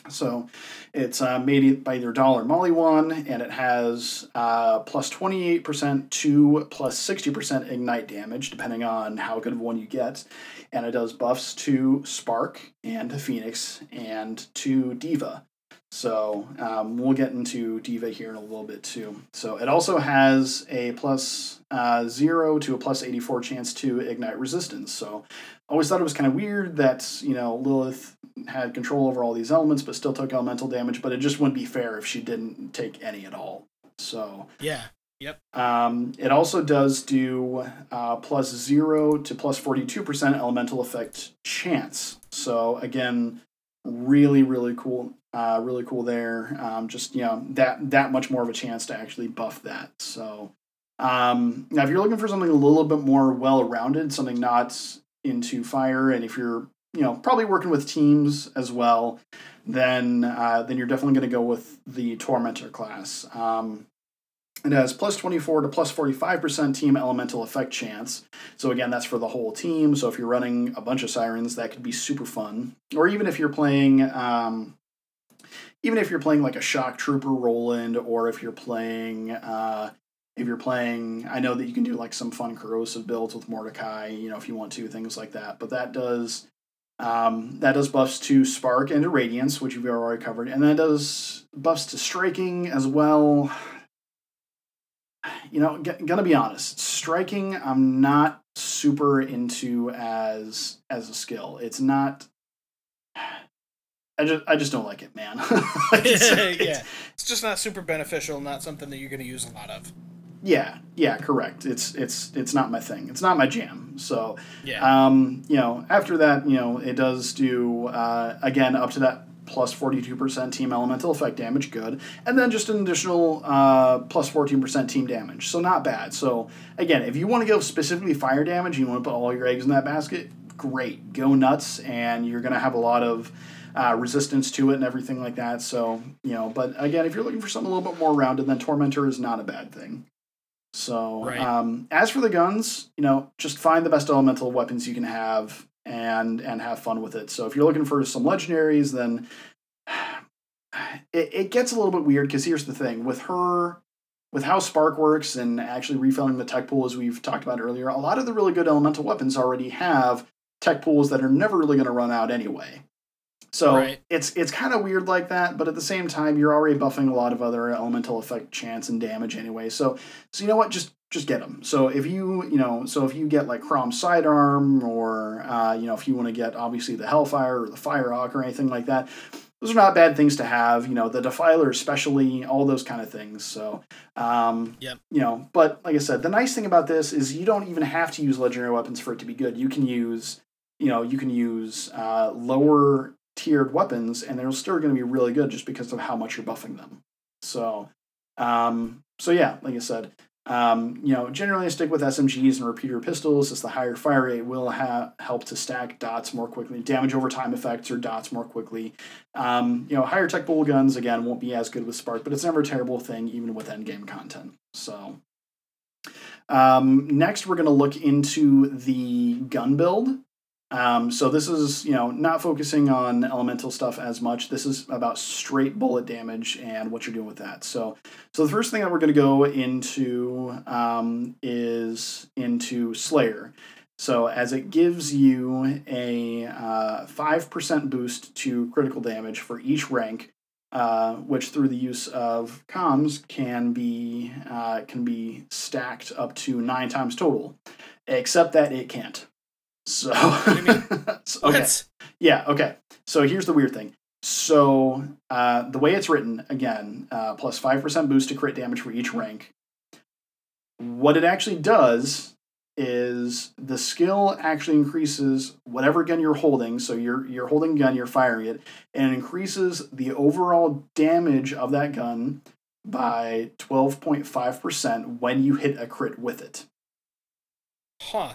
So it's uh, made by either Dahl or Maliwan, and it has uh, plus 28% to plus 60% ignite damage, depending on how good of one you get. And it does buffs to Spark and to Phoenix and to Diva. So um, we'll get into Diva here in a little bit too. So it also has a plus, uh, 0 to a plus 84 chance to ignite resistance. So always thought it was kind of weird that, you know, Lilith had control over all these elements but still took elemental damage, but it just wouldn't be fair if she didn't take any at all. So Yeah. Yep. Um, it also does do uh, plus zero to plus 42% elemental effect chance. So again, really, really cool. Uh, really cool there. Um, just you know that that much more of a chance to actually buff that. So um, now, if you're looking for something a little bit more well-rounded, something not into fire, and if you're you know probably working with teams as well, then uh, then you're definitely going to go with the tormentor class. Um, it has plus 24 to plus 45% team elemental effect chance. So, again, that's for the whole team. So, if you're running a bunch of sirens, that could be super fun. Or even if you're playing. Um, even if you're playing like a shock trooper Roland, or if you're playing, uh, if you're playing, I know that you can do like some fun corrosive builds with Mordecai, you know, if you want to, things like that. But that does, um, that does buffs to Spark and to Radiance, which we've already covered, and that does buffs to Striking as well you know, g- gonna be honest, striking, I'm not super into as as a skill. It's not. I just I just don't like it, man. it's, yeah, it's just not super beneficial. Not something that you're going to use a lot of. Yeah, yeah, correct. It's it's it's not my thing. It's not my jam. So, yeah. um, you know, after that, you know, it does do uh, again up to that plus forty two percent team elemental effect damage, good, and then just an additional uh, plus fourteen percent team damage. So not bad. So again, if you want to go specifically fire damage, you want to put all your eggs in that basket. Great, go nuts, and you're gonna have a lot of. Uh, resistance to it and everything like that. So, you know, but again, if you're looking for something a little bit more rounded, then Tormentor is not a bad thing. So, Right. um, as for the guns, you know, just find the best elemental weapons you can have and and have fun with it. So, if you're looking for some legendaries, then it, it gets a little bit weird because here's the thing with her with how spark works and actually refilling the tech pool as we've talked about earlier a lot of the really good elemental weapons already have tech pools that are never really going to run out anyway so Right. it's it's kind of weird like that but at the same time you're already buffing a lot of other elemental effect chance and damage anyway so so you know what just just get them so if you you know so if you get like Krom's Sidearm or uh, you know if you want to get obviously the hellfire or the firehawk or anything like that those are not bad things to have. You know, the defiler especially, all those kind of things. So, um, Yep. you know, but like I said, the nice thing about this is you don't even have to use legendary weapons for it to be good. You can use, you know, you can use uh, lower tiered weapons, and they're still going to be really good just because of how much you're buffing them. So, um, so yeah, like I said, um, you know, generally I stick with SMGs and repeater pistols, as the higher fire rate will ha- help to stack dots more quickly, damage over time effects or dots more quickly. Um, you know, higher tech pool guns again won't be as good with Spark, but it's never a terrible thing, even with endgame content. So, um, next we're going to look into the gun build. Um, so this is you know not focusing on elemental stuff as much. This is about straight bullet damage and what you're doing with that. So so the first thing that we're going to go into um, is into Slayer. So as it gives you a uh, five percent boost to critical damage for each rank, uh, which through the use of comms can be uh, can be stacked up to nine times total, except that it can't. So, do you mean? so- okay. Yeah, okay. So here's the weird thing. So uh, the way it's written, again, uh, plus 5% boost to crit damage for each rank. What it actually does is the skill actually increases whatever gun you're holding. So you're you're holding a gun, you're firing it, and it increases the overall damage of that gun by 12.5% when you hit a crit with it. Huh.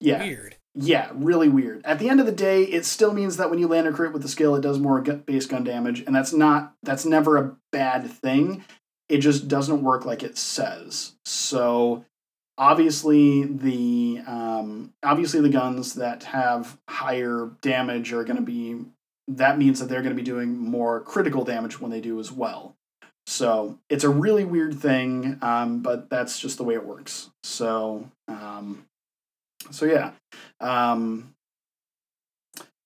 Yeah. Weird. Yeah, really weird. At the end of the day, it still means that when you land a crit with the skill, it does more gu- base gun damage, and that's not that's never a bad thing. It just doesn't work like it says. So obviously the um, obviously the guns that have higher damage are going to be that means that they're going to be doing more critical damage when they do as well. So it's a really weird thing, um, but that's just the way it works. So um, so yeah. Um,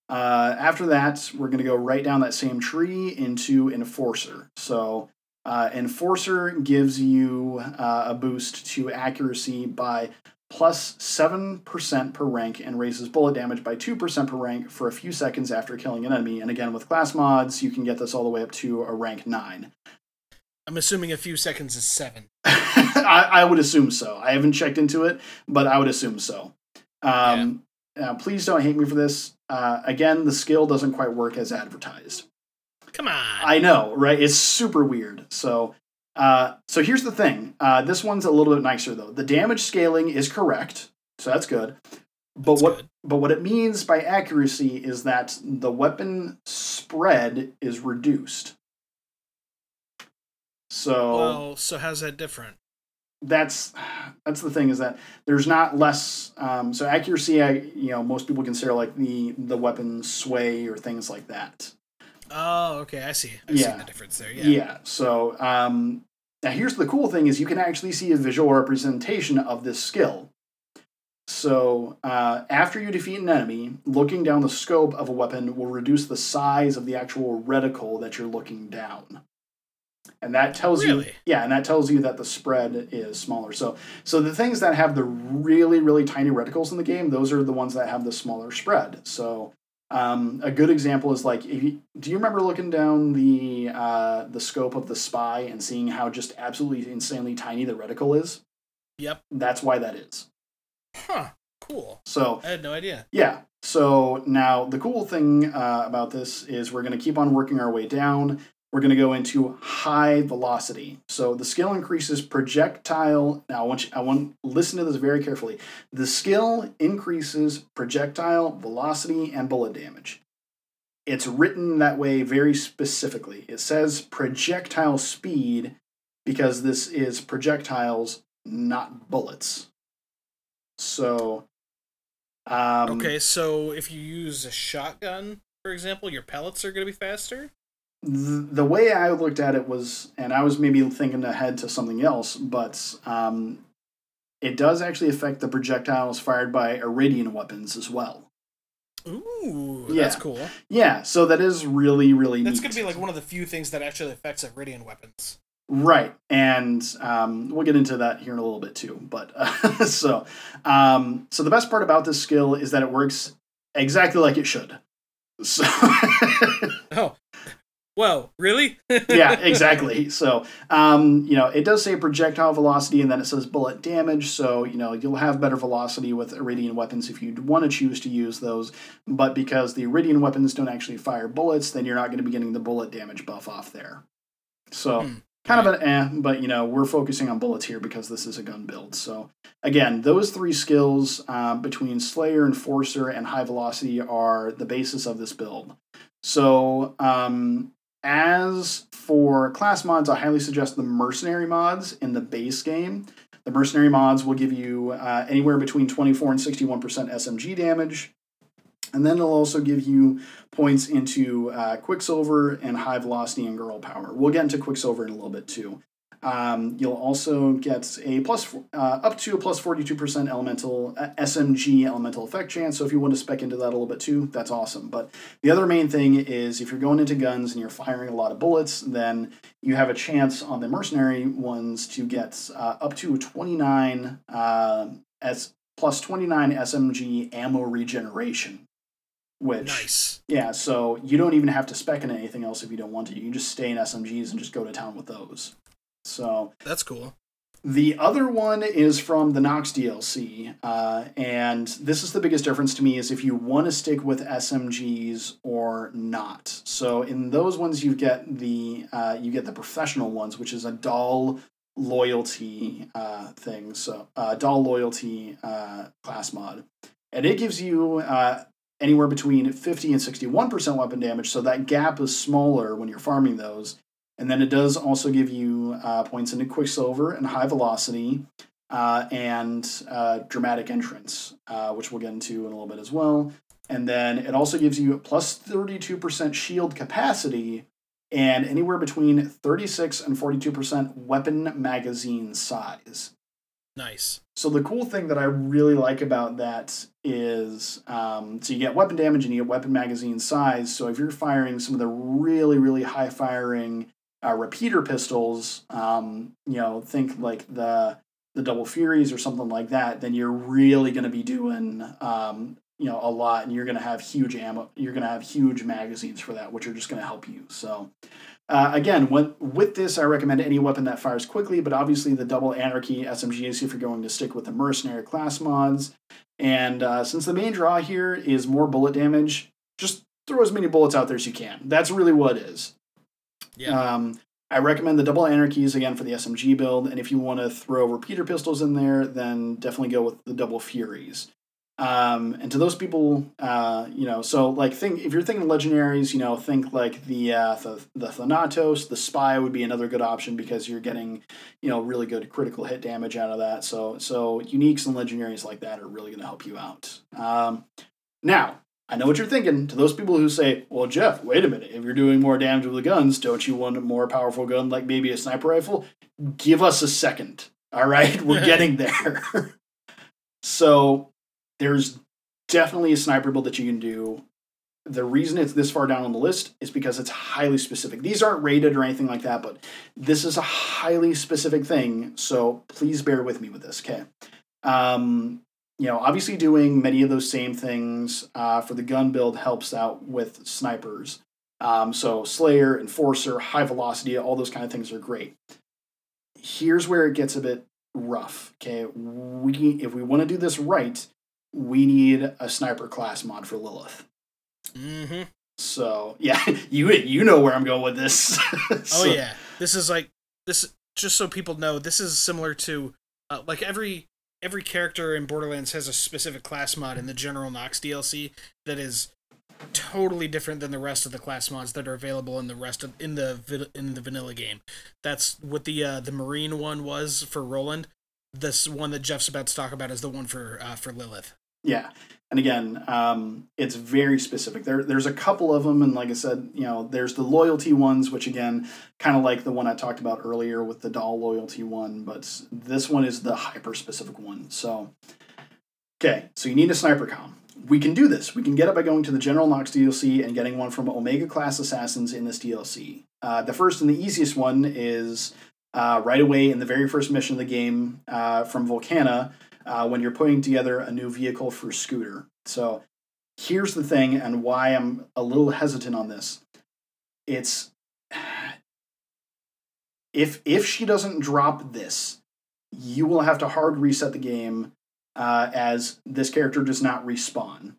uh, after that, we're going to go right down that same tree into Enforcer. So, uh, Enforcer gives you uh, a boost to accuracy by plus 7% per rank and raises bullet damage by 2% per rank for a few seconds after killing an enemy. And again, with class mods, you can get this all the way up to a rank 9. I'm assuming a few seconds is seven. I, I would assume so. I haven't checked into it, but I would assume so. Um, uh, please don't hate me for this. Uh, again, the skill doesn't quite work as advertised. Come on. I know, right? It's super weird. So, uh, so here's the thing. Uh, this one's a little bit nicer though. The damage scaling is correct, so that's good. But That's what good. but what it means by accuracy is that the weapon spread is reduced. So Well, so how's that different? That's that's the thing is that there's not less um, so accuracy I you know most people consider like the the weapon sway or things like that Oh, okay. I see. I see Yeah. the difference there. yeah, Yeah. so um, now here's the cool thing is you can actually see a visual representation of this skill so uh, after you defeat an enemy looking down the scope of a weapon will reduce the size of the actual reticle that you're looking down and that tells you yeah, and that tells you that the spread is smaller. So so the things that have the really really tiny reticles in the game, those are the ones that have the smaller spread. So um, a good example is like if you, do you remember looking down the uh, the scope of the spy and seeing how just absolutely insanely tiny the reticle is? Yep. That's why that is. Huh. Cool. So I had no idea. yeah. So now the cool thing uh, about this is we're going to keep on working our way down. We're going to go into high velocity. So the skill increases projectile. Now I want you, I want listen to this very carefully. The skill increases projectile velocity and bullet damage. It's written that way very specifically. It says projectile speed because this is projectiles, not bullets. So um, Okay, so if you use a shotgun, for example, your pellets are going to be faster. The, the way I looked at it was, and I was maybe thinking ahead to something else, but um, it does actually affect the projectiles fired by Eridian weapons as well. Ooh, Yeah. that's cool. Yeah, so that is really, really That's neat. going to be like one of the few things that actually affects Eridian weapons. Right, and um, we'll get into that here in a little bit too. But uh, so, um, so the best part about this skill is that it works exactly like it should. So, Oh, whoa, really? yeah, exactly. So, um, you know, it does say projectile velocity, and then it says bullet damage. So, you know, you'll have better velocity with Eridian weapons if you want to choose to use those. But because the Eridian weapons don't actually fire bullets, then you're not going to be getting the bullet damage buff off there. So, Hmm. kind of an eh, but you know, we're focusing on bullets here because this is a gun build. So, again, those three skills um, between Slayer, Enforcer, and High Velocity are the basis of this build. So, um, as for class mods, I highly suggest the mercenary mods in the base game. The mercenary mods will give you uh, anywhere between 24 and 61% SMG damage. And then they'll also give you points into uh, Quicksilver and High Velocity and Girl Power. We'll get into Quicksilver in a little bit too. Um, you'll also get a plus uh, up to a plus 42% elemental uh, SMG elemental effect chance. So if you want to spec into that a little bit too, that's awesome. But the other main thing is if you're going into guns and you're firing a lot of bullets, then you have a chance on the mercenary ones to get uh, up to 29 uh, as plus 29 SMG ammo regeneration. Which nice. yeah, so you don't even have to spec in anything else if you don't want to. You can just stay in SMGs and just go to town with those. So That's cool. the other one is from the Knox DLC, uh, and this is the biggest difference to me is if you want to stick with SMGs or not. So in those ones, you get the uh, you get the professional ones, which is a Dahl loyalty uh, thing. So uh, Dahl loyalty uh, class mod, and it gives you uh, anywhere between fifty and sixty one percent weapon damage. So that gap is smaller when you're farming those. And then it does also give you uh, points into Quicksilver and High Velocity uh, and uh, Dramatic Entrance, uh, which we'll get into in a little bit as well. And then it also gives you plus 32% shield capacity and anywhere between 36 and 42% weapon magazine size. Nice. So the cool thing that I really like about that is, um, so you get weapon damage and you get weapon magazine size. So if you're firing some of the really really high firing uh, repeater pistols, um, you know, think like the the double furies or something like that, then you're really going to be doing, um, you know, a lot, and you're going to have huge ammo. You're going to have huge magazines for that, which are just going to help you. So. Uh, again, when, with this, I recommend any weapon that fires quickly, but obviously the double anarchy SMGs if you're going to stick with the mercenary class mods. And uh, since the main draw here is more bullet damage, just throw as many bullets out there as you can. That's really what it is. Yeah. Um, I recommend the double anarchies again for the SMG build, and if you want to throw repeater pistols in there, then definitely go with the double furies. Um, and to those people, uh, you know, so like think if you're thinking legendaries, you know, think like the uh, the the Thanatos, the Spy would be another good option because you're getting, you know, really good critical hit damage out of that. So so uniques and legendaries like that are really going to help you out. Um, now I know what you're thinking. To those people who say, "Well, Jeff, wait a minute. If you're doing more damage with the guns, don't you want a more powerful gun like maybe a sniper rifle?" Give us a second. All right, we're getting there. so there's definitely a sniper build that you can do the reason it's this far down on the list is because it's highly specific. These aren't rated or anything like that, but this is a highly specific thing. So please bear with me with this, okay? Um, you know, obviously doing many of those same things uh, for the gun build helps out with snipers. Um, so Slayer, Enforcer, High Velocity, all those kind of things are great. Here's where it gets a bit rough. Okay, we if we want to do this right, we need a sniper class mod for Lilith. Mm-hmm. So yeah, you you know where I'm going with this. so, oh yeah, this is like this. Just so people know, this is similar to uh, like every every character in Borderlands has a specific class mod in the General Knox DLC that is totally different than the rest of the class mods that are available in the rest of in the in the vanilla game. That's what the uh, the Marine one was for Roland. This one that Jeff's about to talk about is the one for uh, for Lilith. Yeah, and again, um, it's very specific. There, there's a couple of them, and like I said, you know, there's the loyalty ones, which again, kind of like the one I talked about earlier with the Dahl loyalty one, but this one is the hyper specific one. So, okay, so you need a sniper com we can do this. We can get it by going to the General Knox DLC and getting one from Omega class assassins in this DLC. Uh, the first and the easiest one is uh, right away in the very first mission of the game uh, from Volcana uh, when you're putting together a new vehicle for Scooter. So here's the thing and why I'm a little hesitant on this. It's if if she doesn't drop this, you will have to hard reset the game uh, as this character does not respawn.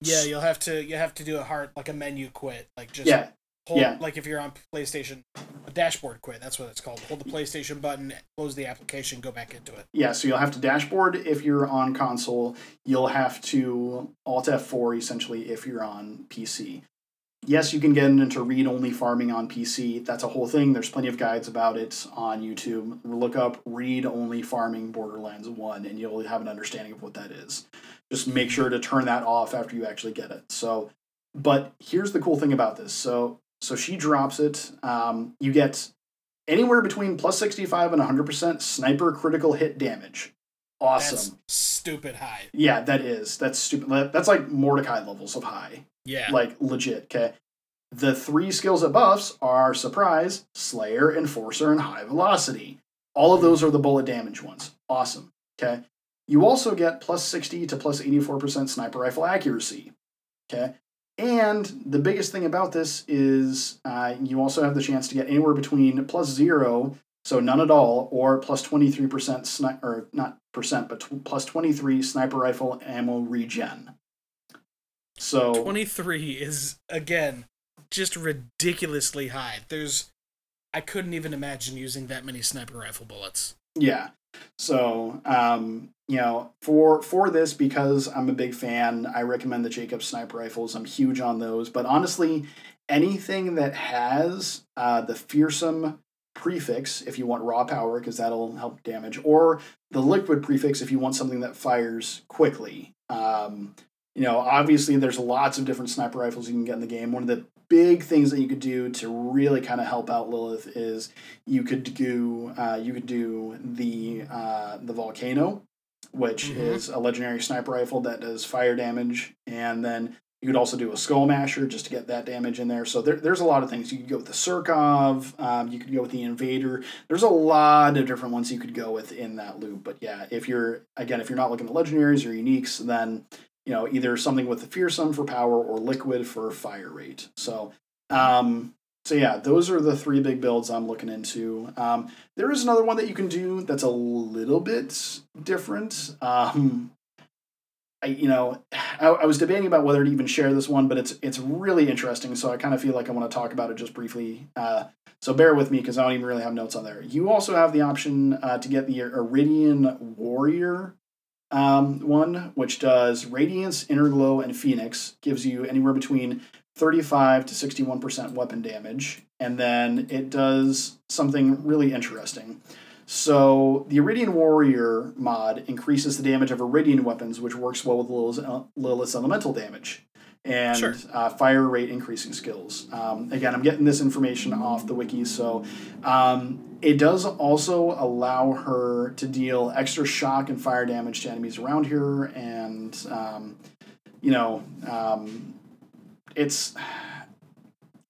Yeah, you'll have to you have to do a hard like a menu quit, like just yeah, hold, yeah. like if you're on PlayStation, a dashboard quit. That's what it's called. Hold the PlayStation button, close the application, go back into it. Yeah, so you'll have to dashboard if you're on console. You'll have to Alt F4 essentially if you're on PC yes, you can get into read only farming on PC. That's a whole thing. There's plenty of guides about it on YouTube. Look up read only farming Borderlands 1 and you'll have an understanding of what that is. Just make sure to turn that off after you actually get it. So, but here's the cool thing about this. So, so she drops it. Um, you get anywhere between plus 65 and 100% sniper critical hit damage. Awesome. That's stupid high. Yeah, that is. That's stupid. That's like Mordecai levels of high. Yeah. Like legit, okay? The three skills at buffs are Surprise, Slayer, Enforcer, and High Velocity. All of those are the bullet damage ones. Awesome. Okay. You also get plus 60 to plus 84% sniper rifle accuracy. Okay. And the biggest thing about this is uh, you also have the chance to get anywhere between plus zero, so none at all, or plus 23% sni- or not percent, but t- plus 23 sniper rifle ammo regen. So 23 is again just ridiculously high. There's I couldn't even imagine using that many sniper rifle bullets. Yeah. So, um, you know, for for this because I'm a big fan, I recommend the Jakobs sniper rifles. I'm huge on those, but honestly, anything that has uh, the fearsome prefix if you want raw power because that'll help damage or the liquid prefix if you want something that fires quickly um, you know, obviously there's lots of different sniper rifles you can get in the game. One of the big things that you could do to really kind of help out Lilith is you could do uh, you could do the uh, the volcano, which mm-hmm. is a legendary sniper rifle that does fire damage, and then you could also do a skull masher just to get that damage in there. So there, there's a lot of things you could go with the Surkov. Um, you could go with the Invader. There's a lot of different ones you could go with in that loop. But yeah, if you're again if you're not looking at legendaries or uniques, then you know, either something with the fearsome for power or liquid for fire rate. So, um, so yeah, those are the three big builds I'm looking into. Um, there is another one that you can do that's a little bit different. Um, I, you know, I, I was debating about whether to even share this one, but it's it's really interesting. So I kind of feel like I want to talk about it just briefly. Uh, so bear with me because I don't even really have notes on there. You also have the option uh, to get the Eridian Warrior um, one, which does Radiance, Inner Glow, and Phoenix, gives you anywhere between 35 to 61% weapon damage. And then it does something really interesting. So the Eridian Warrior mod increases the damage of Eridian weapons, which works well with Lilith's, Lilith's elemental damage and sure. uh, fire rate increasing skills. Um, again, I'm getting this information off the wiki, so um, it does also allow her to deal extra shock and fire damage to enemies around her, and um, you know, um, it's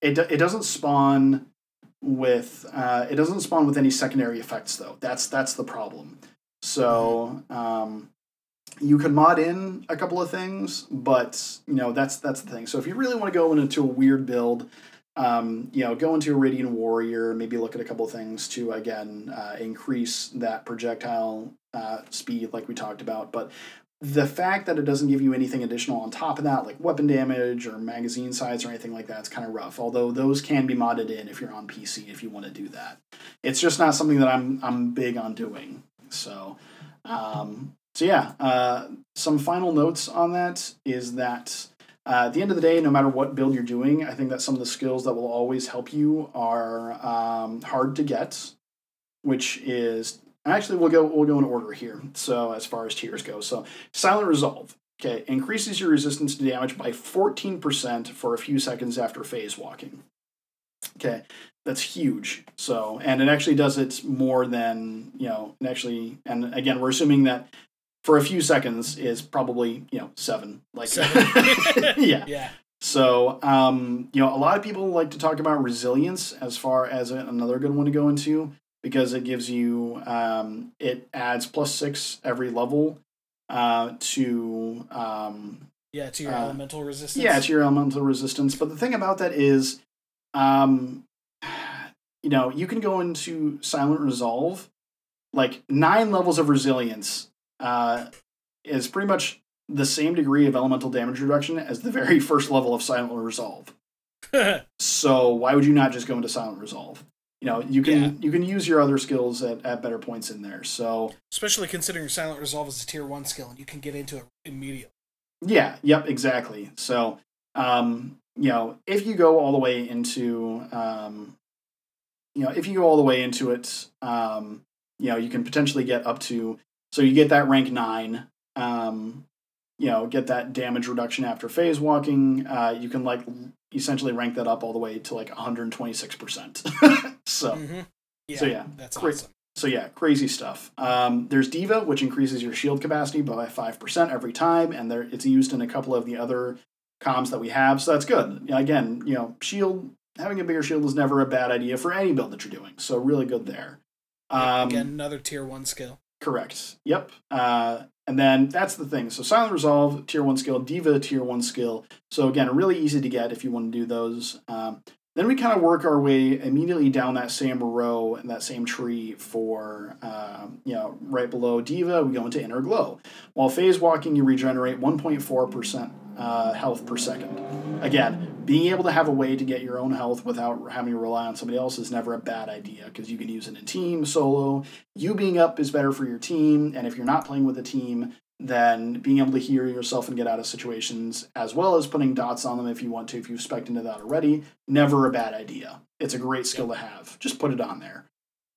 it it doesn't spawn with uh, it doesn't spawn with any secondary effects though. That's that's the problem. So um, you can mod in a couple of things, but you know that's that's the thing. So if you really want to go into a weird build, um, you know, go into Eridian Warrior, maybe look at a couple things to again uh, increase that projectile uh, speed, like we talked about. But the fact that it doesn't give you anything additional on top of that, like weapon damage or magazine size or anything like that, it's kind of rough. Although those can be modded in if you're on PC if you want to do that. It's just not something that I'm I'm big on doing. So, um, so yeah. Uh, some final notes on that is that at the end of the day, no matter what build you're doing, I think that some of the skills that will always help you are um, hard to get, which is Actually, we'll go we'll go in order here. So as far as tiers go, so Silent Resolve. Okay, increases your resistance to damage by 14% for a few seconds after phase walking. Okay, that's huge. So, and it actually does it more than, you know, and actually, and again, we're assuming that for a few seconds is probably, you know, seven. Like, Seven. yeah. Yeah. So, um, you know, a lot of people like to talk about resilience as far as a, another good one to go into because it gives you um, it adds plus six every level uh, to um, Yeah, to your Uh, elemental resistance. yeah to your elemental resistance. But the thing about that is, um, you know, you can go into silent resolve, like nine levels of resilience uh, is pretty much the same degree of elemental damage reduction as the very first level of silent resolve. So why would you not just go into silent resolve? You know, you can Yeah. you can use your other skills at, at better points in there. So Especially considering Silent Resolve is a tier one skill and you can get into it immediately. yeah, yep, exactly. So um, you know, if you go all the way into um, you know, if you go all the way into it, um, you know, you can potentially get up to so you get that rank nine. Um, you know, get that damage reduction after phase walking. Uh, you can like essentially rank that up all the way to like 126%. so hmm Yeah, So, yeah, that's awesome. So yeah, crazy stuff. Um, there's Diva, which increases your shield capacity by five percent every time, and there it's used in a couple of the other comms that we have. So that's good. Again, you know, shield having a bigger shield is never a bad idea for any build that you're doing. So really good there. Um, Again, another tier one skill. Correct. Yep. Uh, and then that's the thing. So Silent Resolve, tier one skill, Diva, tier one skill. So again, really easy to get if you want to do those. Um, then we kind of work our way immediately down that same row and that same tree for, um, you know, right below Diva, we go into Inner Glow. While phase walking, you regenerate 1.4% uh, health per second. Again, being able to have a way to get your own health without having to rely on somebody else is never a bad idea because you can use it in team, solo. You being up is better for your team, and if you're not playing with a team, then being able to heal yourself and get out of situations, as well as putting dots on them if you want to, if you've spec'd into that already, never a bad idea. It's a great skill to have. Just put it on there.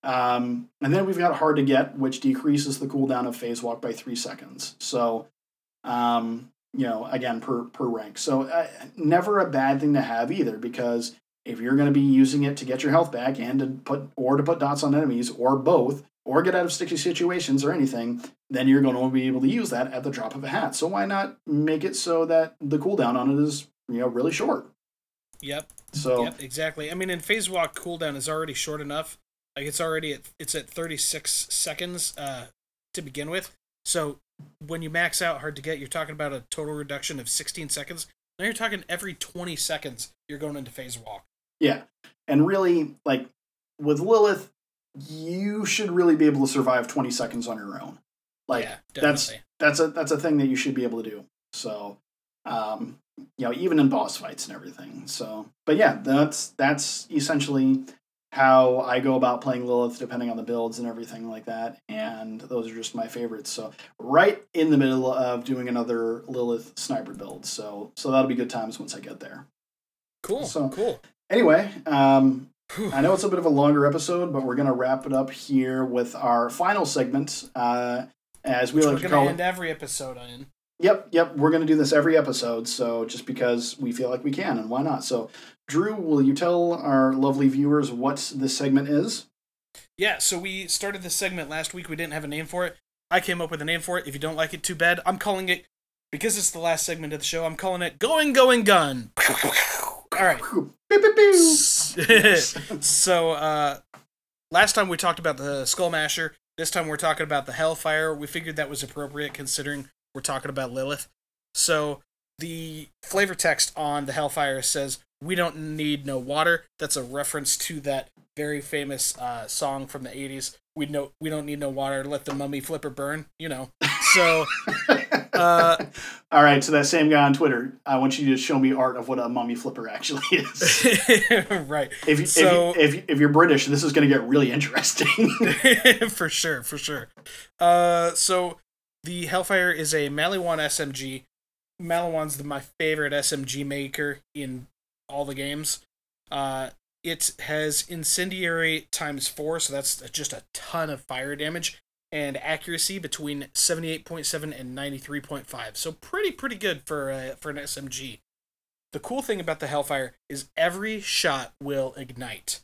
Um, and then we've got hard to get, which decreases the cooldown of phase walk by three seconds. So, um, you know, again per per rank. So uh, never a bad thing to have either, because if you're going to be using it to get your health back and to put or to put dots on enemies or both or get out of sticky situations or anything, then you're going to be able to use that at the drop of a hat. So why not make it so that the cooldown on it is you know really short? Yep. So Yep, exactly. I mean, in phase walk cooldown is already short enough. Like it's already at it's at 36 seconds uh, to begin with. So when you max out hard to get, you're talking about a total reduction of 16 seconds. Now you're talking every 20 seconds you're going into phase walk. Yeah. And really, like with Lilith, you should really be able to survive 20 seconds on your own. Like yeah, that's that's a that's a thing that you should be able to do. So um you know, even in boss fights and everything. So but yeah, that's that's essentially how I go about playing Lilith depending on the builds and everything like that. And those are just my favorites. So right in the middle of doing another Lilith sniper build. So so that'll be good times once I get there. cool. so- cool. Anyway, um I know it's a bit of a longer episode, but we're going to wrap it up here with our final segment. Uh, as we Which like we're to gonna call end it. every episode on. Yep, yep. We're going to do this every episode. So just because we feel like we can, and why not? So, Drew, will you tell our lovely viewers what this segment is? Yeah, so we started this segment last week. We didn't have a name for it. I came up with a name for it. If you don't like it, too bad. I'm calling it because it's the last segment of the show, I'm calling it Going, Going, Gun. All right. So, uh, last time we talked about the Skull Masher. This time we're talking about the Hellfire. We figured that was appropriate considering we're talking about Lilith. So, the flavor text on the Hellfire says, We don't need no water. That's a reference to that very famous uh, song from the 80s. We know we don't need no water. Let the mummy flipper burn. You know. So, uh, All right, so that same guy on Twitter, I want you to show me art of what a mummy flipper actually is. right. If you, So- if, you, if, if you're British, this is going to get really interesting. for sure, for sure. Uh, so the Hellfire is a Maliwan SMG. Maliwan's the, my favorite SMG maker in all the games. Uh, it has incendiary times four, so that's just a ton of fire damage, and accuracy between 78.7 and 93.5. So pretty, pretty good for uh, for an SMG. The cool thing about the Hellfire is every shot will ignite,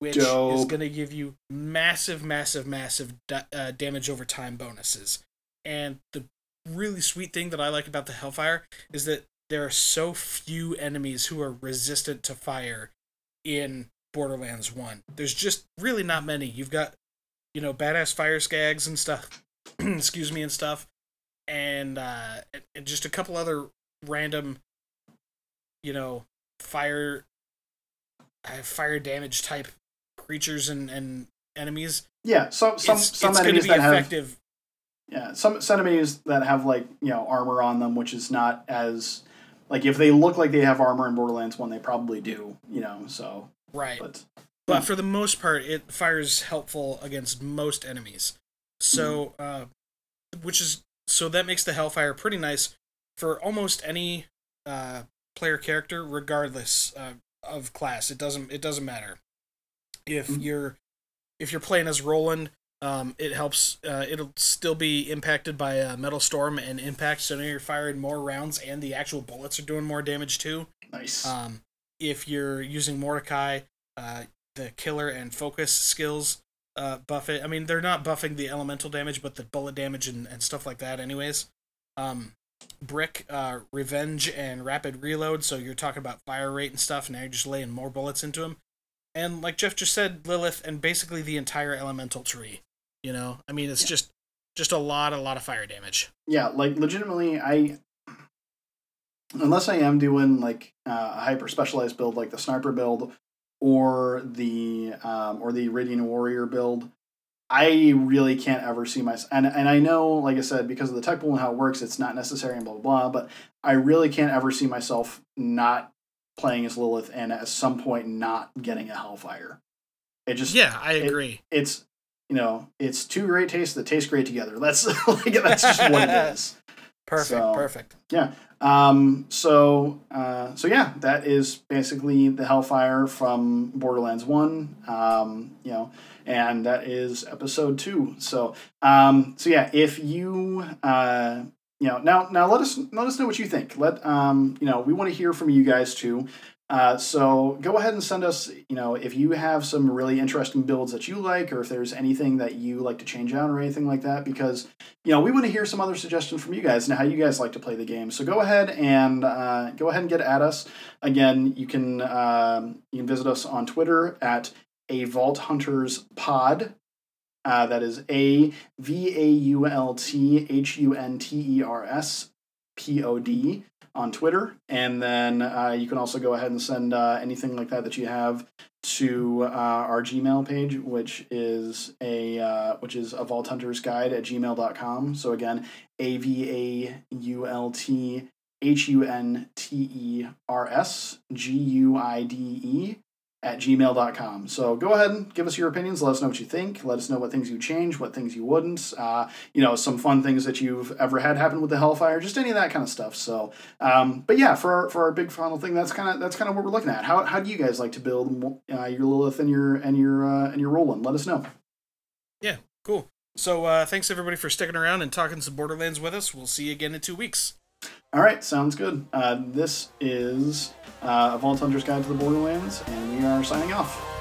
which is going to give you massive, massive, massive da- uh, damage over time bonuses. And the really sweet thing that I like about the Hellfire is that there are so few enemies who are resistant to fire in Borderlands 1. There's just really not many. You've got, you know, badass fire skags and stuff. excuse me, and stuff. And, uh, and- just a couple other random, you know, fire uh, fire damage type creatures and, and enemies. yeah, some some it's some it's enemies be that have yeah some some enemies that have like you know armor on them, which is not as like if they look like they have armor in Borderlands One, they probably do. You know, so Right. but but for the most part it fires helpful against most enemies so uh which is so that makes the hellfire pretty nice for almost any uh player character regardless uh, of class it doesn't it doesn't matter if Mhm. you're if you're playing as roland um, it helps uh, it'll still be impacted by uh, metal storm and impact so now you're firing more rounds and the actual bullets are doing more damage too nice. um, if you're using Mordecai, uh, the killer and focus skills uh, buff it. I mean, they're not buffing the elemental damage, but the bullet damage and, and stuff like that, anyways. Um, Brick, uh, revenge and rapid reload. So you're talking about fire rate and stuff. Now you're just laying more bullets into him. And like Jeff just said, Lilith and basically the entire elemental tree. You know, I mean, it's Yeah. just just a lot, a lot of fire damage. yeah, like legitimately, I unless I am doing like uh, a hyper specialized build like the sniper build or the um, or the Eridian warrior build, I really can't ever see myself. And and I know, like I said, because of the tech pool and how it works, it's not necessary and blah blah blah. But I really can't ever see myself not playing as Lilith and at some point not getting a Hellfire. It just Yeah, I it- agree. it's you know it's two great tastes that taste great together. That's like that's just what it is. perfect, so- perfect. Yeah. Um, so, uh, so yeah, that is basically the Hellfire from Borderlands One. Um, you know, and that is episode two. So, um, so yeah, if you, uh, you know, now, now let us let us know what you think. Let, um, you know, we want to hear from you guys too. Uh, so go ahead and send us, you know, if you have some really interesting builds that you like, or if there's anything that you like to change out or anything like that, because you know, we want to hear some other suggestions from you guys and how you guys like to play the game. So go ahead and uh, go ahead and get at us. Again, you can um, you can visit us on Twitter at a Vault Hunters Pod. Uh, that is a v a u l t h u n t e r s p o d on Twitter, and then uh, you can also go ahead and send uh, anything like that that you have to uh, our Gmail page, which is a uh, which is a Vault Hunters Guide at gmail.com. So again, A V A U L T H U N T E R S G U I D E at gmail.com. So go ahead and give us your opinions. Let us know what you think. Let us know what things you change, what things you wouldn't. Uh, you know, some fun things that you've ever had happen with the Hellfire, just any of that kind of stuff. So, um, but yeah, for our, for our big final thing, that's kind of that's kind of what we're looking at. How, how do you guys like to build uh, your Lilith and your and your uh, and your Roland? Let us know. Yeah, cool. So uh, thanks everybody for sticking around and talking some Borderlands with us. We'll see you again in two weeks. All right, sounds good. Uh, this is uh, a Vault Hunter's Guide to the Borderlands, and we are signing off.